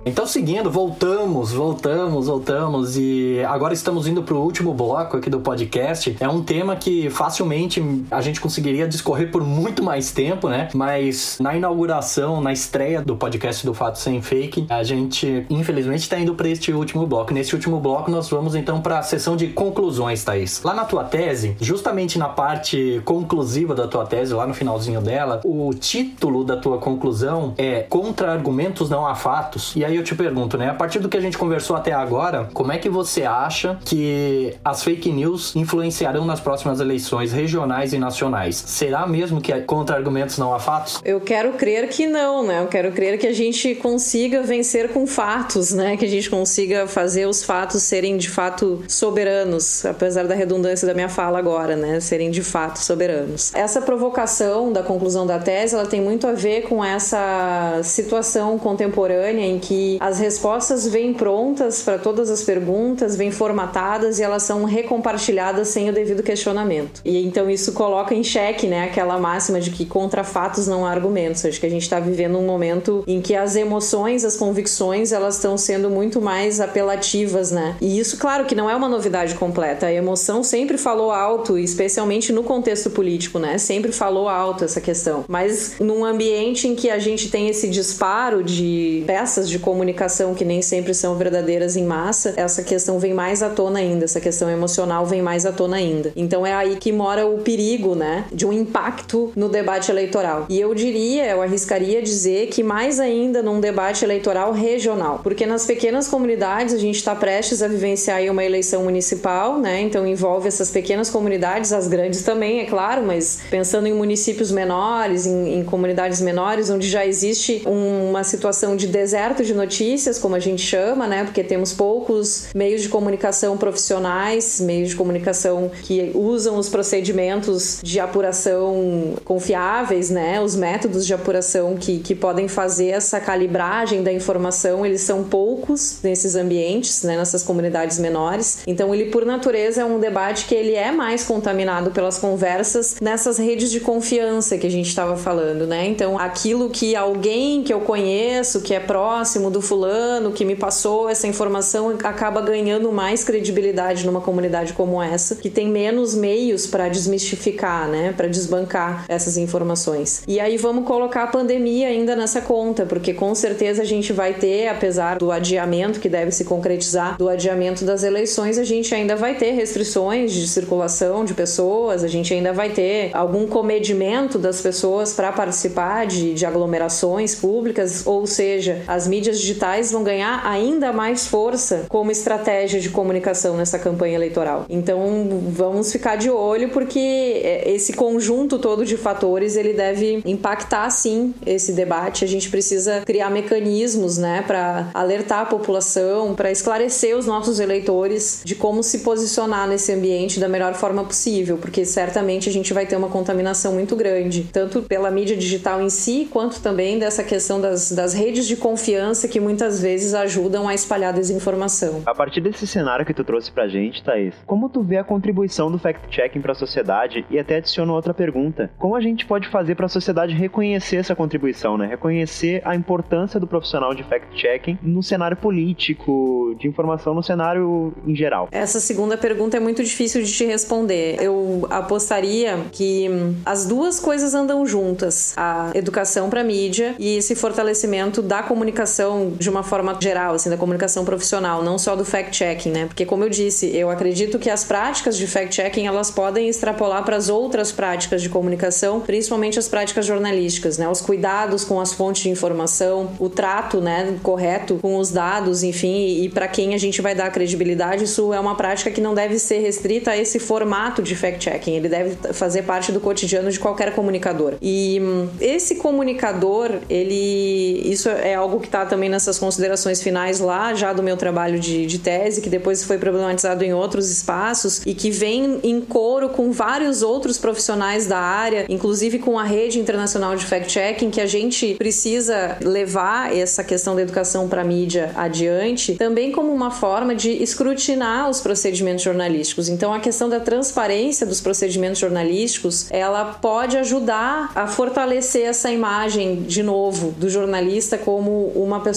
Então, seguindo, voltamos, voltamos, voltamos e agora estamos indo para o último bloco aqui do podcast. É um tema que facilmente a gente conseguiria discorrer por muito mais tempo, né? Mas na inauguração, na estreia do podcast do Fato Sem Fake, a gente infelizmente está indo para este último bloco. Nesse último bloco, nós vamos então para a sessão de conclusões, Thaís. Lá na tua tese, justamente na parte conclusiva da tua tese, lá no finalzinho dela, o título da tua conclusão é Contra-argumentos não há fatos. E aí aí eu te pergunto, né? A partir do que a gente conversou até agora, como é que você acha que as fake news influenciarão nas próximas eleições regionais e nacionais? Será mesmo que contra argumentos não há fatos? Eu quero crer que não, né? Eu quero crer que a gente consiga vencer com fatos, né? Que a gente consiga fazer os fatos serem de fato soberanos, apesar da redundância da minha fala agora, né? Serem de fato soberanos. Essa provocação da conclusão da tese, ela tem muito a ver com essa situação contemporânea em que as respostas vêm prontas para todas as perguntas, vêm formatadas e elas são recompartilhadas sem o devido questionamento. E então isso coloca em xeque, né, aquela máxima de que contra fatos não há argumentos. Acho que a gente está vivendo um momento em que as emoções, as convicções, elas estão sendo muito mais apelativas, né? E isso, claro, que não é uma novidade completa. A emoção sempre falou alto, especialmente no contexto político, né? Sempre falou alto essa questão. Mas num ambiente em que a gente tem esse disparo de peças de comunicação que nem sempre são verdadeiras em massa, essa questão vem mais à tona ainda, essa questão emocional vem mais à tona ainda. Então é aí que mora o perigo, né, de um impacto no debate eleitoral. E eu diria, eu arriscaria dizer que mais ainda num debate eleitoral regional, porque nas pequenas comunidades a gente está prestes a vivenciar uma eleição municipal, né? Então envolve essas pequenas comunidades, as grandes também, é claro, mas pensando em municípios menores, em, em comunidades menores, onde já existe um, uma situação de deserto de notícias, como a gente chama, né? Porque temos poucos meios de comunicação profissionais, meios de comunicação que usam os procedimentos de apuração confiáveis, né? Os métodos de apuração que, que podem fazer essa calibragem da informação, eles são poucos nesses ambientes, né? Nessas comunidades menores. Então, ele por natureza é um debate que ele é mais contaminado pelas conversas nessas redes de confiança que a gente estava falando, né? Então, aquilo que alguém que eu conheço, que é próximo do fulano que me passou essa informação acaba ganhando mais credibilidade numa comunidade como essa, que tem menos meios para desmistificar, né, para desbancar essas informações. E aí vamos colocar a pandemia ainda nessa conta, porque com certeza a gente vai ter, apesar do adiamento que deve se concretizar, do adiamento das eleições, a gente ainda vai ter restrições de circulação de pessoas, a gente ainda vai ter algum comedimento das pessoas para participar de, de aglomerações públicas, ou seja, as mídias digitais vão ganhar ainda mais força como estratégia de comunicação nessa campanha eleitoral. Então, vamos ficar de olho porque é, esse conjunto todo de fatores ele deve impactar sim esse debate. A gente precisa criar mecanismos, né, para alertar a população, para esclarecer os nossos eleitores de como se posicionar nesse ambiente da melhor forma possível, porque certamente a gente vai ter uma contaminação muito grande, tanto pela mídia digital em si, quanto também dessa questão das, das redes de confiança que muitas vezes ajudam a espalhar desinformação. A partir desse cenário que tu trouxe pra gente, Thaís, como tu vê a contribuição do fact-checking para a sociedade e até adiciono outra pergunta. Como a gente pode fazer para a sociedade reconhecer essa contribuição, né? Reconhecer a importância do profissional de fact-checking no cenário político, de informação no cenário em geral? Essa segunda pergunta é muito difícil de te responder. Eu apostaria que as duas coisas andam juntas: a educação para mídia e esse fortalecimento da comunicação de uma forma geral, assim, da comunicação profissional, não só do fact-checking, né? Porque, como eu disse, eu acredito que as práticas de fact-checking elas podem extrapolar para as outras práticas de comunicação, principalmente as práticas jornalísticas, né? Os cuidados com as fontes de informação, o trato, né, correto com os dados, enfim, e para quem a gente vai dar credibilidade, isso é uma prática que não deve ser restrita a esse formato de fact-checking. Ele deve fazer parte do cotidiano de qualquer comunicador. E hum, esse comunicador, ele, isso é algo que está também nessas considerações finais lá, já do meu trabalho de, de tese, que depois foi problematizado em outros espaços e que vem em coro com vários outros profissionais da área, inclusive com a rede internacional de fact-checking, que a gente precisa levar essa questão da educação para a mídia adiante, também como uma forma de escrutinar os procedimentos jornalísticos. Então, a questão da transparência dos procedimentos jornalísticos, ela pode ajudar a fortalecer essa imagem, de novo, do jornalista como uma pessoa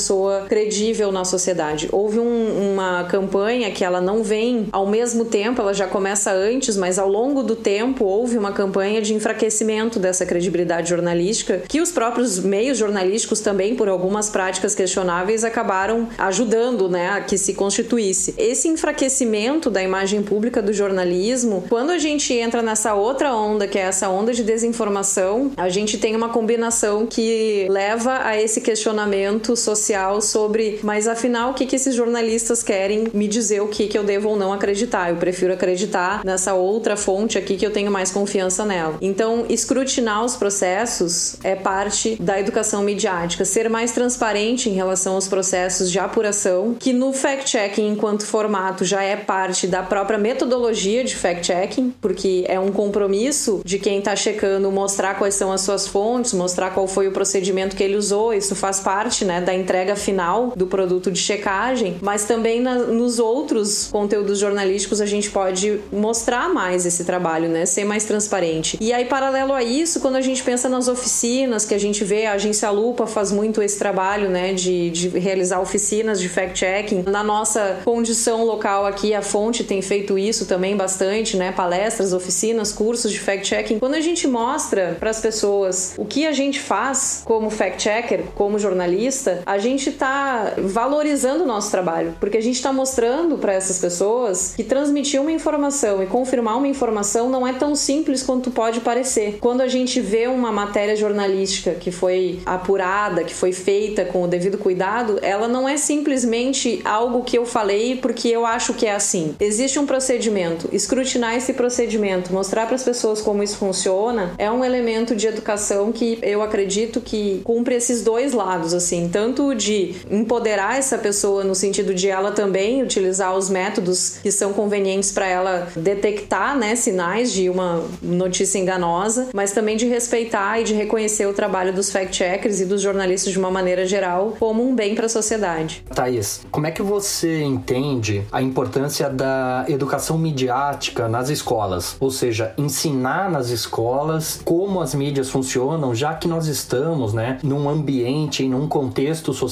credível na sociedade. Houve um, uma campanha que ela não vem ao mesmo tempo, ela já começa antes, mas ao longo do tempo houve uma campanha de enfraquecimento dessa credibilidade jornalística, que os próprios meios jornalísticos também, por algumas práticas questionáveis, acabaram ajudando né, a que se constituísse. Esse enfraquecimento da imagem pública do jornalismo, quando a gente entra nessa outra onda, que é essa onda de desinformação, a gente tem uma combinação que leva a esse questionamento social sobre, mas afinal, o que, que esses jornalistas querem me dizer o que, que eu devo ou não acreditar? Eu prefiro acreditar nessa outra fonte aqui que eu tenho mais confiança nela. Então, escrutinar os processos é parte da educação midiática, ser mais transparente em relação aos processos de apuração, que no fact-checking, enquanto formato, já é parte da própria metodologia de fact-checking, porque é um compromisso de quem está checando mostrar quais são as suas fontes, mostrar qual foi o procedimento que ele usou, isso faz parte né, da entrega final do produto de checagem, mas também na, nos outros conteúdos jornalísticos a gente pode mostrar mais esse trabalho, né, ser mais transparente. E aí, paralelo a isso, quando a gente pensa nas oficinas que a gente vê, a agência Lupa faz muito esse trabalho né, de, de realizar oficinas de fact-checking. Na nossa condição local aqui, a fonte tem feito isso também bastante, né, palestras, oficinas, cursos de fact-checking. Quando a gente mostra para as pessoas o que a gente faz como fact-checker, como jornalista, a gente está valorizando o nosso trabalho, porque a gente está mostrando para essas pessoas que transmitir uma informação e confirmar uma informação não é tão simples quanto pode parecer. Quando a gente vê uma matéria jornalística que foi apurada, que foi feita com o devido cuidado, ela não é simplesmente algo que eu falei porque eu acho que é assim. Existe um procedimento. Escrutinar esse procedimento, mostrar para as pessoas como isso funciona, é um elemento de educação que eu acredito que cumpre esses dois lados, assim, tanto de empoderar essa pessoa no sentido de ela também utilizar os métodos que são convenientes para ela detectar, né, sinais de uma notícia enganosa, mas também de respeitar e de reconhecer o trabalho dos fact-checkers e dos jornalistas de uma maneira geral como um bem para a sociedade. Thaís, como é que você entende a importância da educação midiática nas escolas? Ou seja, ensinar nas escolas como as mídias funcionam, já que nós estamos, né, num ambiente, num contexto social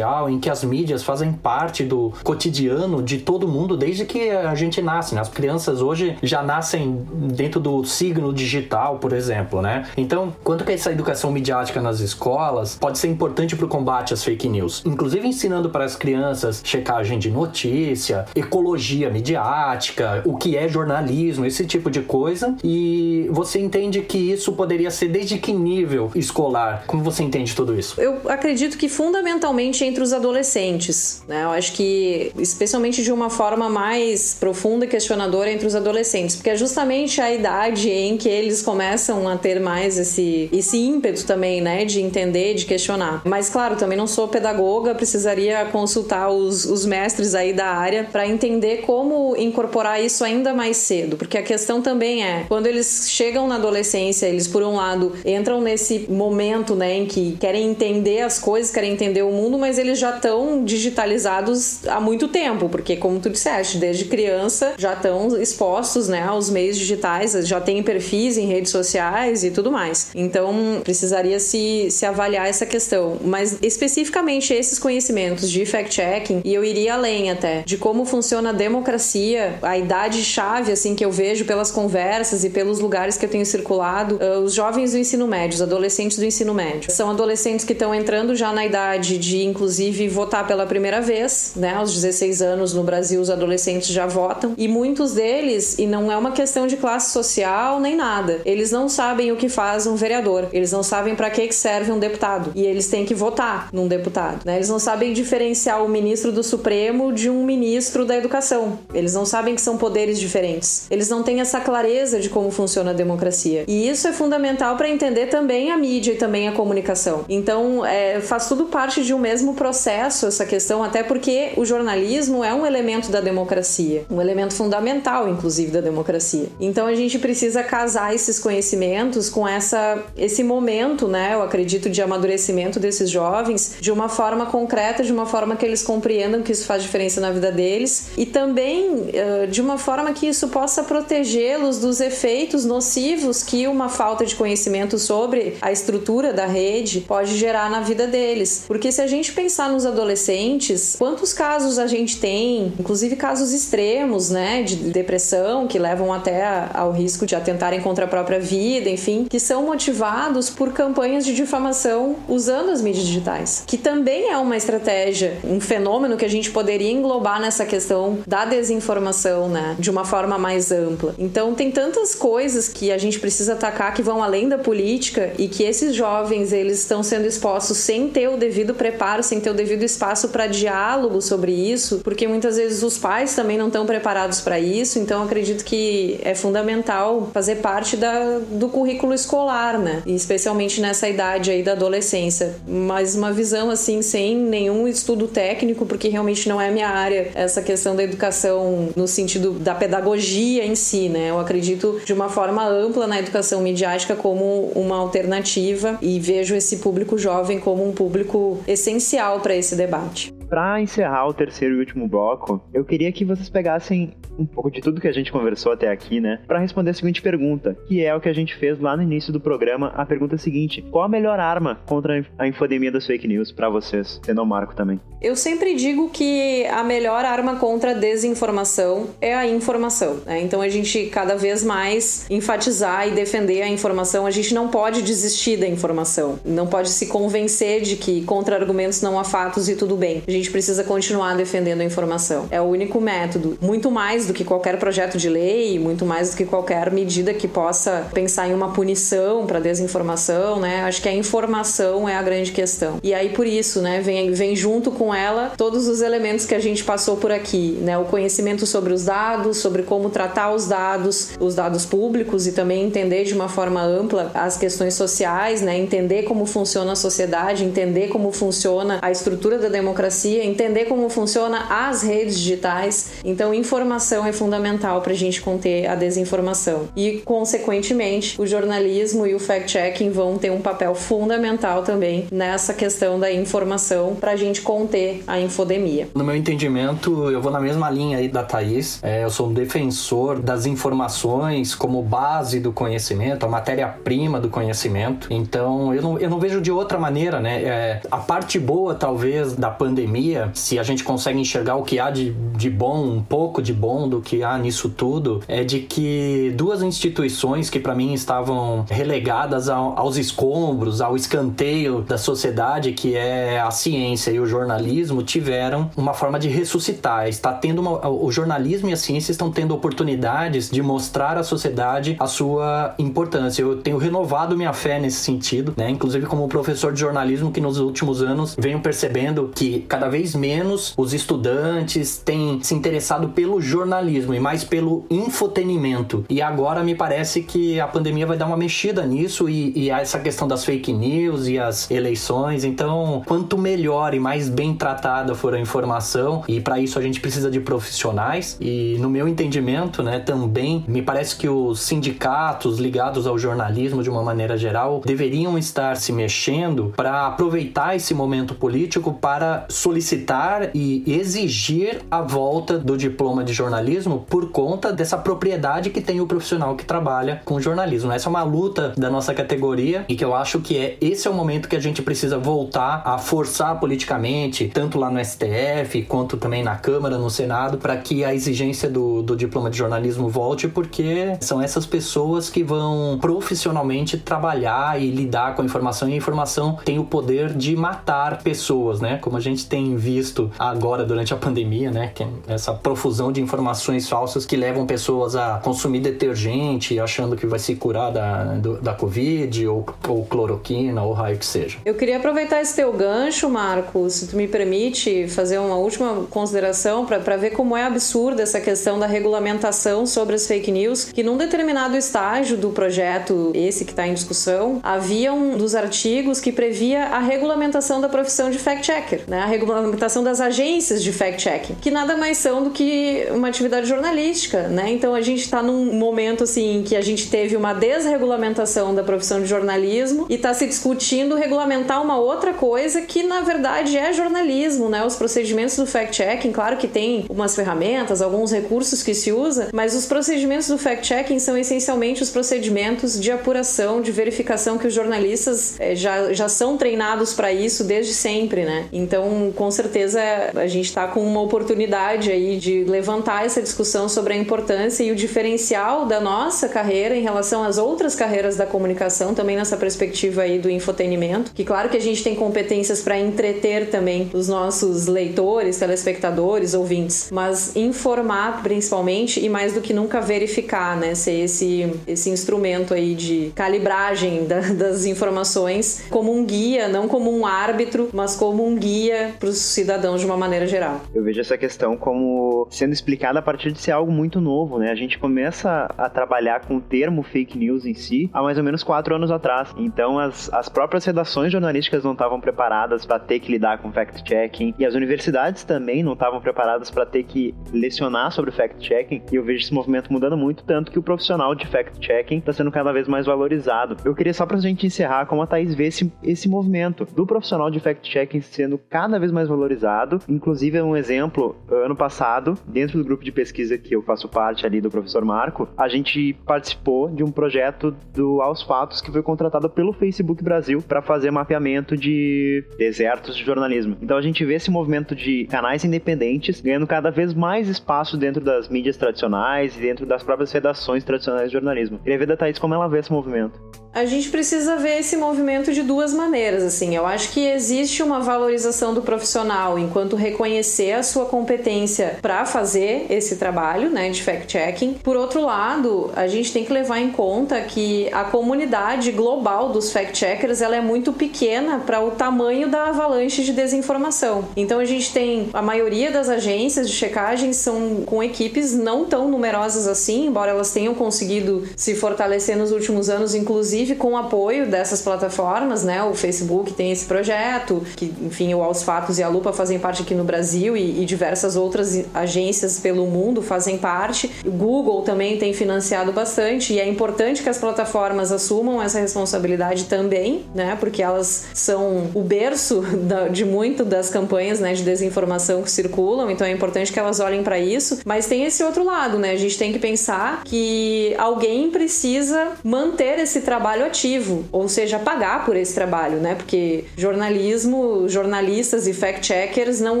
em que as mídias fazem parte do cotidiano de todo mundo desde que a gente nasce. Né? As crianças hoje já nascem dentro do signo digital, por exemplo, né? Então, quanto que essa educação midiática nas escolas pode ser importante para o combate às fake news? Inclusive ensinando para as crianças checagem de notícia, ecologia midiática, o que é jornalismo, esse tipo de coisa. E você entende que isso poderia ser desde que nível escolar? Como você entende tudo isso? Eu acredito que fundamentalmente entre os adolescentes, né? Eu acho que especialmente de uma forma mais profunda e questionadora entre os adolescentes, porque é justamente a idade em que eles começam a ter mais esse esse ímpeto também, né, de entender, de questionar. Mas claro, também não sou pedagoga, precisaria consultar os, os mestres aí da área para entender como incorporar isso ainda mais cedo, porque a questão também é quando eles chegam na adolescência, eles por um lado entram nesse momento, né, em que querem entender as coisas, querem entender o mundo, mas eles já estão digitalizados há muito tempo, porque como tu disseste, desde criança já estão expostos, né, aos meios digitais, já têm perfis em redes sociais e tudo mais. Então, precisaria se, se avaliar essa questão, mas especificamente esses conhecimentos de fact-checking, e eu iria além até, de como funciona a democracia, a idade chave assim que eu vejo pelas conversas e pelos lugares que eu tenho circulado, uh, os jovens do ensino médio, os adolescentes do ensino médio. São adolescentes que estão entrando já na idade de inclusive votar pela primeira vez, né? Aos 16 anos no Brasil os adolescentes já votam e muitos deles, e não é uma questão de classe social nem nada, eles não sabem o que faz um vereador, eles não sabem para que serve um deputado e eles têm que votar num deputado, né? Eles não sabem diferenciar o ministro do Supremo de um ministro da Educação. Eles não sabem que são poderes diferentes. Eles não têm essa clareza de como funciona a democracia. E isso é fundamental para entender também a mídia e também a comunicação. Então, é, faz tudo parte de um mesmo processo essa questão, até porque o jornalismo é um elemento da democracia, um elemento fundamental, inclusive, da democracia. Então, a gente precisa casar esses conhecimentos com essa, esse momento, né? Eu acredito de amadurecimento desses jovens de uma forma concreta, de uma forma que eles compreendam que isso faz diferença na vida deles e também uh, de uma forma que isso possa protegê-los dos efeitos nocivos que uma falta de conhecimento sobre a estrutura da rede pode gerar na vida deles. Porque se a gente pensar nos adolescentes, quantos casos a gente tem, inclusive casos extremos, né, de depressão que levam até ao risco de atentarem contra a própria vida, enfim, que são motivados por campanhas de difamação usando as mídias digitais, que também é uma estratégia, um fenômeno que a gente poderia englobar nessa questão da desinformação, né, de uma forma mais ampla. Então tem tantas coisas que a gente precisa atacar que vão além da política e que esses jovens eles estão sendo expostos sem ter o devido preparo, sem ter o devido espaço para diálogo sobre isso, porque muitas vezes os pais também não estão preparados para isso. Então acredito que é fundamental fazer parte da, do currículo escolar, né, e especialmente nessa idade aí da adolescência. Mas uma visão assim sem nenhum estudo técnico, porque realmente não é minha área essa questão da educação no sentido da pedagogia em si, né? Eu acredito de uma forma ampla na educação midiática como uma alternativa e vejo esse público jovem como um público essencial para esse debate. Para encerrar o terceiro e último bloco, eu queria que vocês pegassem um pouco de tudo que a gente conversou até aqui, né, para responder a seguinte pergunta, que é o que a gente fez lá no início do programa, a pergunta seguinte: qual a melhor arma contra a infodemia das fake news para vocês, tendo o Marco também? Eu sempre digo que a melhor arma contra a desinformação é a informação, né? Então a gente cada vez mais enfatizar e defender a informação, a gente não pode desistir da informação, não pode se convencer de que contra argumentos não há fatos e tudo bem. A gente precisa continuar defendendo a informação. É o único método, muito mais do que qualquer projeto de lei, muito mais do que qualquer medida que possa pensar em uma punição para desinformação, né? Acho que a informação é a grande questão. E aí por isso, né, vem, vem junto com ela todos os elementos que a gente passou por aqui, né? O conhecimento sobre os dados, sobre como tratar os dados, os dados públicos e também entender de uma forma ampla as questões sociais, né? Entender como funciona a sociedade, entender como funciona a estrutura da democracia, entender como funciona as redes digitais. Então, informação é fundamental para a gente conter a desinformação. E, consequentemente, o jornalismo e o fact-checking vão ter um papel fundamental também nessa questão da informação para a gente conter a infodemia. No meu entendimento, eu vou na mesma linha aí da Thaís. É, eu sou um defensor das informações como base do conhecimento, a matéria-prima do conhecimento. Então, eu não, eu não vejo de outra maneira, né? É, a parte boa, talvez, da pandemia, se a gente consegue enxergar o que há de, de bom, um pouco de bom do que há nisso tudo, é de que duas instituições que para mim estavam relegadas ao, aos escombros, ao escanteio da sociedade, que é a ciência e o jornalismo, tiveram uma forma de ressuscitar. Está tendo uma, o jornalismo e a ciência estão tendo oportunidades de mostrar à sociedade a sua importância. Eu tenho renovado minha fé nesse sentido, né? Inclusive como professor de jornalismo que nos últimos anos venho percebendo que cada vez menos os estudantes têm se interessado pelo jornalismo e mais pelo infotenimento. E agora me parece que a pandemia vai dar uma mexida nisso e, e essa questão das fake news e as eleições. Então, quanto melhor e mais bem tratada for a informação, e para isso a gente precisa de profissionais. E no meu entendimento, né, também me parece que os sindicatos ligados ao jornalismo de uma maneira geral deveriam estar se mexendo para aproveitar esse momento político para solicitar e exigir a volta do diploma de jornalismo jornalismo por conta dessa propriedade que tem o profissional que trabalha com jornalismo. Essa é uma luta da nossa categoria e que eu acho que é esse é o momento que a gente precisa voltar a forçar politicamente, tanto lá no STF quanto também na Câmara, no Senado, para que a exigência do, do diploma de jornalismo volte, porque são essas pessoas que vão profissionalmente trabalhar e lidar com a informação e a informação tem o poder de matar pessoas, né? Como a gente tem visto agora durante a pandemia, né? Que essa profusão de informações falsas que levam pessoas a consumir detergente achando que vai se curar da, do, da Covid ou, ou cloroquina ou raio que seja. Eu queria aproveitar esse teu gancho, Marcos, se tu me permite fazer uma última consideração para ver como é absurda essa questão da regulamentação sobre as fake news, que num determinado estágio do projeto, esse que está em discussão, havia um dos artigos que previa a regulamentação da profissão de fact-checker, né? a regulamentação das agências de fact-checking, que nada mais são do que uma atividade jornalística. Né? Então a gente está num momento assim que a gente teve uma desregulamentação da profissão de jornalismo e está se discutindo regulamentar uma outra coisa que na verdade é jornalismo, né? Os procedimentos do fact-checking, claro que tem umas ferramentas, alguns recursos que se usa, mas os procedimentos do fact-checking são essencialmente os procedimentos de apuração, de verificação que os jornalistas é, já, já são treinados para isso desde sempre, né? Então, com certeza, a gente está com uma oportunidade aí de levantar essa discussão sobre a importância e o diferencial da nossa carreira em relação às outras carreiras da comunicação, também nessa perspectiva aí do infotenimento, que claro que a gente tem competências para entreter também os nossos leitores, telespectadores, ouvintes, mas informar principalmente e mais do que nunca verificar, né? Ser esse, esse instrumento aí de calibragem da, das informações como um guia, não como um árbitro, mas como um guia para os cidadãos de uma maneira geral. Eu vejo essa questão como sendo explicada a partir de ser algo muito novo, né? A gente começa a trabalhar com o termo fake news em si há mais ou menos quatro anos atrás. Então as, as próprias redações jornalísticas não estavam preparadas para ter que lidar com fact-checking e as universidades também não estavam preparadas para ter que lecionar sobre fact-checking. E eu vejo esse movimento mudando muito, tanto que o profissional de fact-checking está sendo cada vez mais valorizado. Eu queria só pra gente encerrar como a Thaís vê esse, esse movimento do profissional de fact-checking sendo cada vez mais valorizado. Inclusive, um exemplo, ano passado, dentro do grupo de pesquisa que eu faço parte ali do professor Marco, a gente participou de um projeto do Aos Fatos que foi contratado pelo Facebook Brasil para fazer mapeamento de desertos de jornalismo. Então a gente vê esse movimento de canais independentes ganhando cada vez mais espaço dentro das mídias tradicionais e dentro das próprias redações tradicionais de jornalismo. Queria ver da Thaís como ela vê esse movimento. A gente precisa ver esse movimento de duas maneiras, assim. Eu acho que existe uma valorização do profissional enquanto reconhecer a sua competência para fazer esse trabalho, né, de fact-checking. Por outro lado, a gente tem que levar em conta que a comunidade global dos fact-checkers, ela é muito pequena para o tamanho da avalanche de desinformação. Então a gente tem a maioria das agências de checagem são com equipes não tão numerosas assim, embora elas tenham conseguido se fortalecer nos últimos anos, inclusive inclusive com o apoio dessas plataformas, né? O Facebook tem esse projeto, que, enfim, o Aos Fatos e a Lupa fazem parte aqui no Brasil e, e diversas outras agências pelo mundo fazem parte. O Google também tem financiado bastante e é importante que as plataformas assumam essa responsabilidade também, né? Porque elas são o berço da, de muito das campanhas, né, de desinformação que circulam, então é importante que elas olhem para isso. Mas tem esse outro lado, né? A gente tem que pensar que alguém precisa manter esse trabalho trabalho ativo, ou seja, pagar por esse trabalho, né? Porque jornalismo, jornalistas e fact-checkers não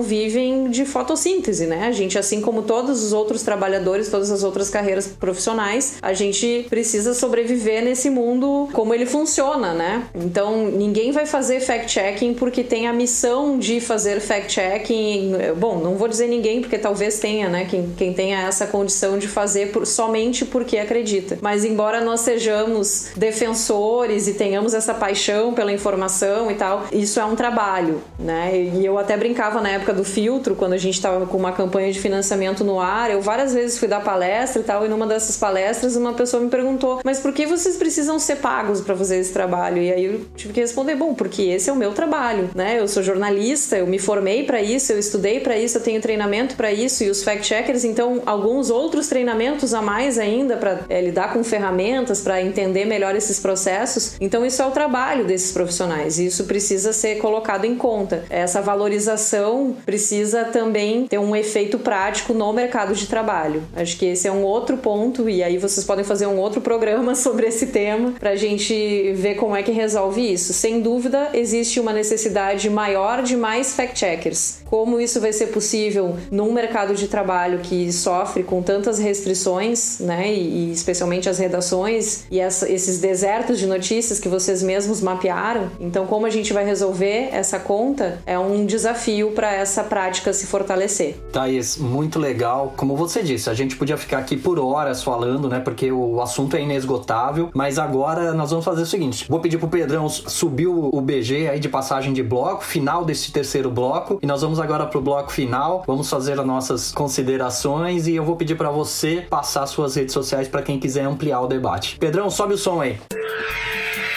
vivem de fotossíntese, né? A gente, assim como todos os outros trabalhadores, todas as outras carreiras profissionais, a gente precisa sobreviver nesse mundo como ele funciona, né? Então, ninguém vai fazer fact-checking porque tem a missão de fazer fact-checking. Bom, não vou dizer ninguém, porque talvez tenha, né? Quem, quem tenha essa condição de fazer por, somente porque acredita. Mas, embora nós sejamos defensores defensores e tenhamos essa paixão pela informação e tal, isso é um trabalho, né? E eu até brincava na época do filtro, quando a gente estava com uma campanha de financiamento no ar, eu várias vezes fui dar palestra e tal, e numa dessas palestras uma pessoa me perguntou: "Mas por que vocês precisam ser pagos para fazer esse trabalho?" E aí eu tive que responder: "Bom, porque esse é o meu trabalho, né? Eu sou jornalista, eu me formei para isso, eu estudei para isso, eu tenho treinamento para isso e os fact-checkers, então alguns outros treinamentos a mais ainda para é, lidar com ferramentas, para entender melhor esses processos. Então, isso é o trabalho desses profissionais e isso precisa ser colocado em conta. Essa valorização precisa também ter um efeito prático no mercado de trabalho. Acho que esse é um outro ponto, e aí vocês podem fazer um outro programa sobre esse tema para a gente ver como é que resolve isso. Sem dúvida, existe uma necessidade maior de mais fact-checkers. Como isso vai ser possível num mercado de trabalho que sofre com tantas restrições, né, e, especialmente as redações e essa, esses desertos de notícias que vocês mesmos mapearam? Então, como a gente vai resolver essa conta é um desafio para essa prática se fortalecer. Thaís, muito legal. Como você disse, a gente podia ficar aqui por horas falando, né, porque o assunto é inesgotável, mas agora nós vamos fazer o seguinte: vou pedir pro Pedrão subir o BG aí de passagem de bloco, final desse terceiro bloco, e nós vamos agora pro bloco final. Vamos fazer as nossas considerações e eu vou pedir para você passar suas redes sociais para quem quiser ampliar o debate. Pedrão, sobe o som aí. Música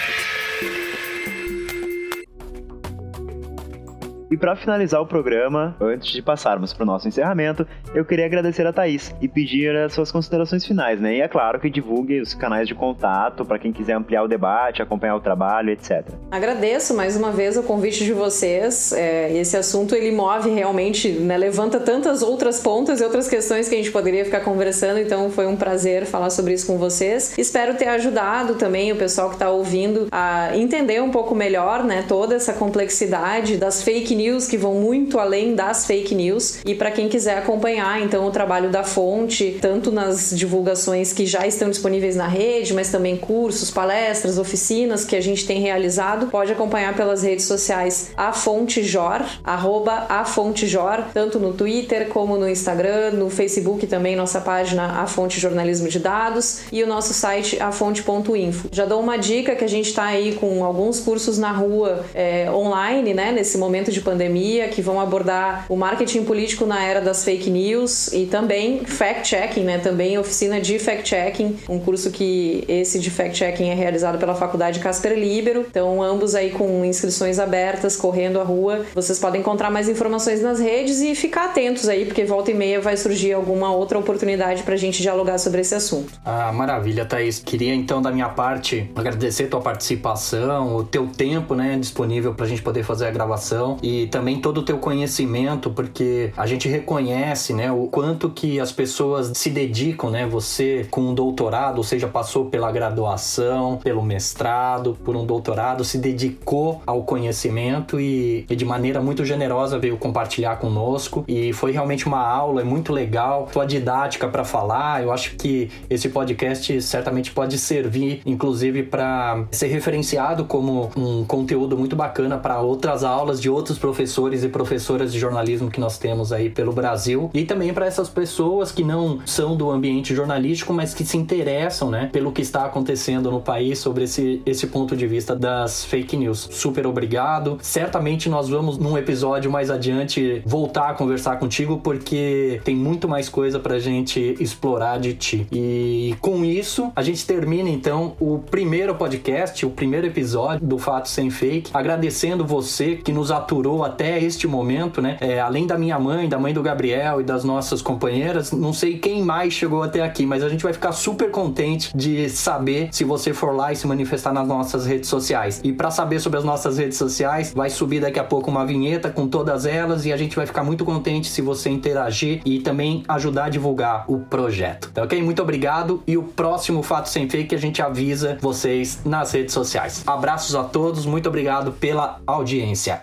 E para finalizar o programa, antes de passarmos para o nosso encerramento, eu queria agradecer a Thaís e pedir as suas considerações finais, né? E é claro que divulgue os canais de contato para quem quiser ampliar o debate, acompanhar o trabalho, etc. Agradeço mais uma vez o convite de vocês. É, esse assunto ele move realmente, né, levanta tantas outras pontas e outras questões que a gente poderia ficar conversando. Então foi um prazer falar sobre isso com vocês. Espero ter ajudado também o pessoal que está ouvindo a entender um pouco melhor, né, toda essa complexidade das fake news news que vão muito além das fake news. E para quem quiser acompanhar, então, o trabalho da fonte, tanto nas divulgações que já estão disponíveis na rede, mas também cursos, palestras, oficinas que a gente tem realizado, pode acompanhar pelas redes sociais a Fonte Jor, arroba a Fonte Jor, tanto no Twitter como no Instagram, no Facebook também, nossa página A Fonte Jornalismo de Dados e o nosso site afonte.info. Já dou uma dica que a gente está aí com alguns cursos na rua é, online, né, nesse momento de pandemia pandemia, que vão abordar o marketing político na era das fake news e também fact-checking, né? Também oficina de fact-checking, um curso que esse de fact-checking é realizado pela Faculdade Casper Libero. Então, ambos aí com inscrições abertas, correndo a rua. Vocês podem encontrar mais informações nas redes e ficar atentos aí, porque volta e meia vai surgir alguma outra oportunidade para a gente dialogar sobre esse assunto. Ah, maravilha, Thaís. Queria então, da minha parte, agradecer tua participação, o teu tempo, né, disponível para a gente poder fazer a gravação e também todo o teu conhecimento, porque a gente reconhece, né, o quanto que as pessoas se dedicam, né? Você com um doutorado, ou seja, passou pela graduação, pelo mestrado, por um doutorado, se dedicou ao conhecimento e, e de maneira muito generosa veio compartilhar conosco e foi realmente uma aula, é muito legal, tua didática para falar. Eu acho que esse podcast certamente pode servir, inclusive, para ser referenciado como um conteúdo muito bacana para outras aulas de outros professores e professoras de jornalismo que nós temos aí pelo Brasil e também para essas pessoas que não são do ambiente jornalístico, mas que se interessam, né, pelo que está acontecendo no país sobre esse, esse ponto de vista das fake news. Super obrigado. Certamente nós vamos num episódio mais adiante voltar a conversar contigo porque tem muito mais coisa pra gente explorar de ti. E com isso, a gente termina então o primeiro podcast, o primeiro episódio do Fato Sem Fake, agradecendo você que nos aturou até este momento, né? É, além da minha mãe, da mãe do Gabriel e das nossas companheiras, não sei quem mais chegou até aqui, mas a gente vai ficar super contente de saber se você for lá e se manifestar nas nossas redes sociais. E para saber sobre as nossas redes sociais, vai subir daqui a pouco uma vinheta com todas elas e a gente vai ficar muito contente se você interagir e também ajudar a divulgar o projeto. Tá ok? Muito obrigado e o próximo Fato Sem Fake a gente avisa vocês nas redes sociais. Abraços a todos, muito obrigado pela audiência.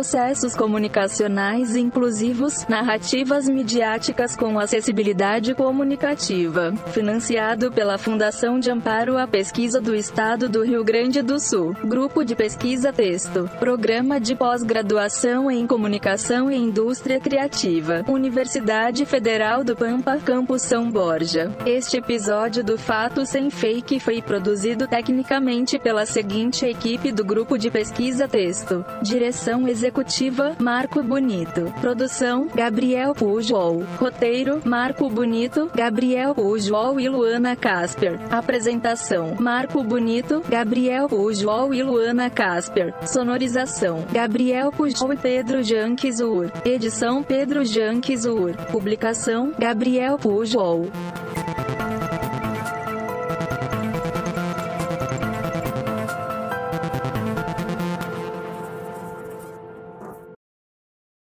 Processos comunicacionais inclusivos, narrativas midiáticas com acessibilidade comunicativa, financiado pela Fundação de Amparo à Pesquisa do Estado do Rio Grande do Sul, Grupo de Pesquisa Texto, Programa de Pós-Graduação em Comunicação e Indústria Criativa, Universidade Federal do Pampa, Campus São Borja. Este episódio do Fato Sem Fake foi produzido tecnicamente pela seguinte equipe do Grupo de Pesquisa Texto, Direção Executiva Executiva, Marco Bonito. Produção, Gabriel Pujol. Roteiro, Marco Bonito, Gabriel Pujol e Luana Casper. Apresentação, Marco Bonito, Gabriel Pujol e Luana Casper. Sonorização, Gabriel Pujol e Pedro Janquizur. Edição Pedro Janquizur. Publicação, Gabriel Pujol.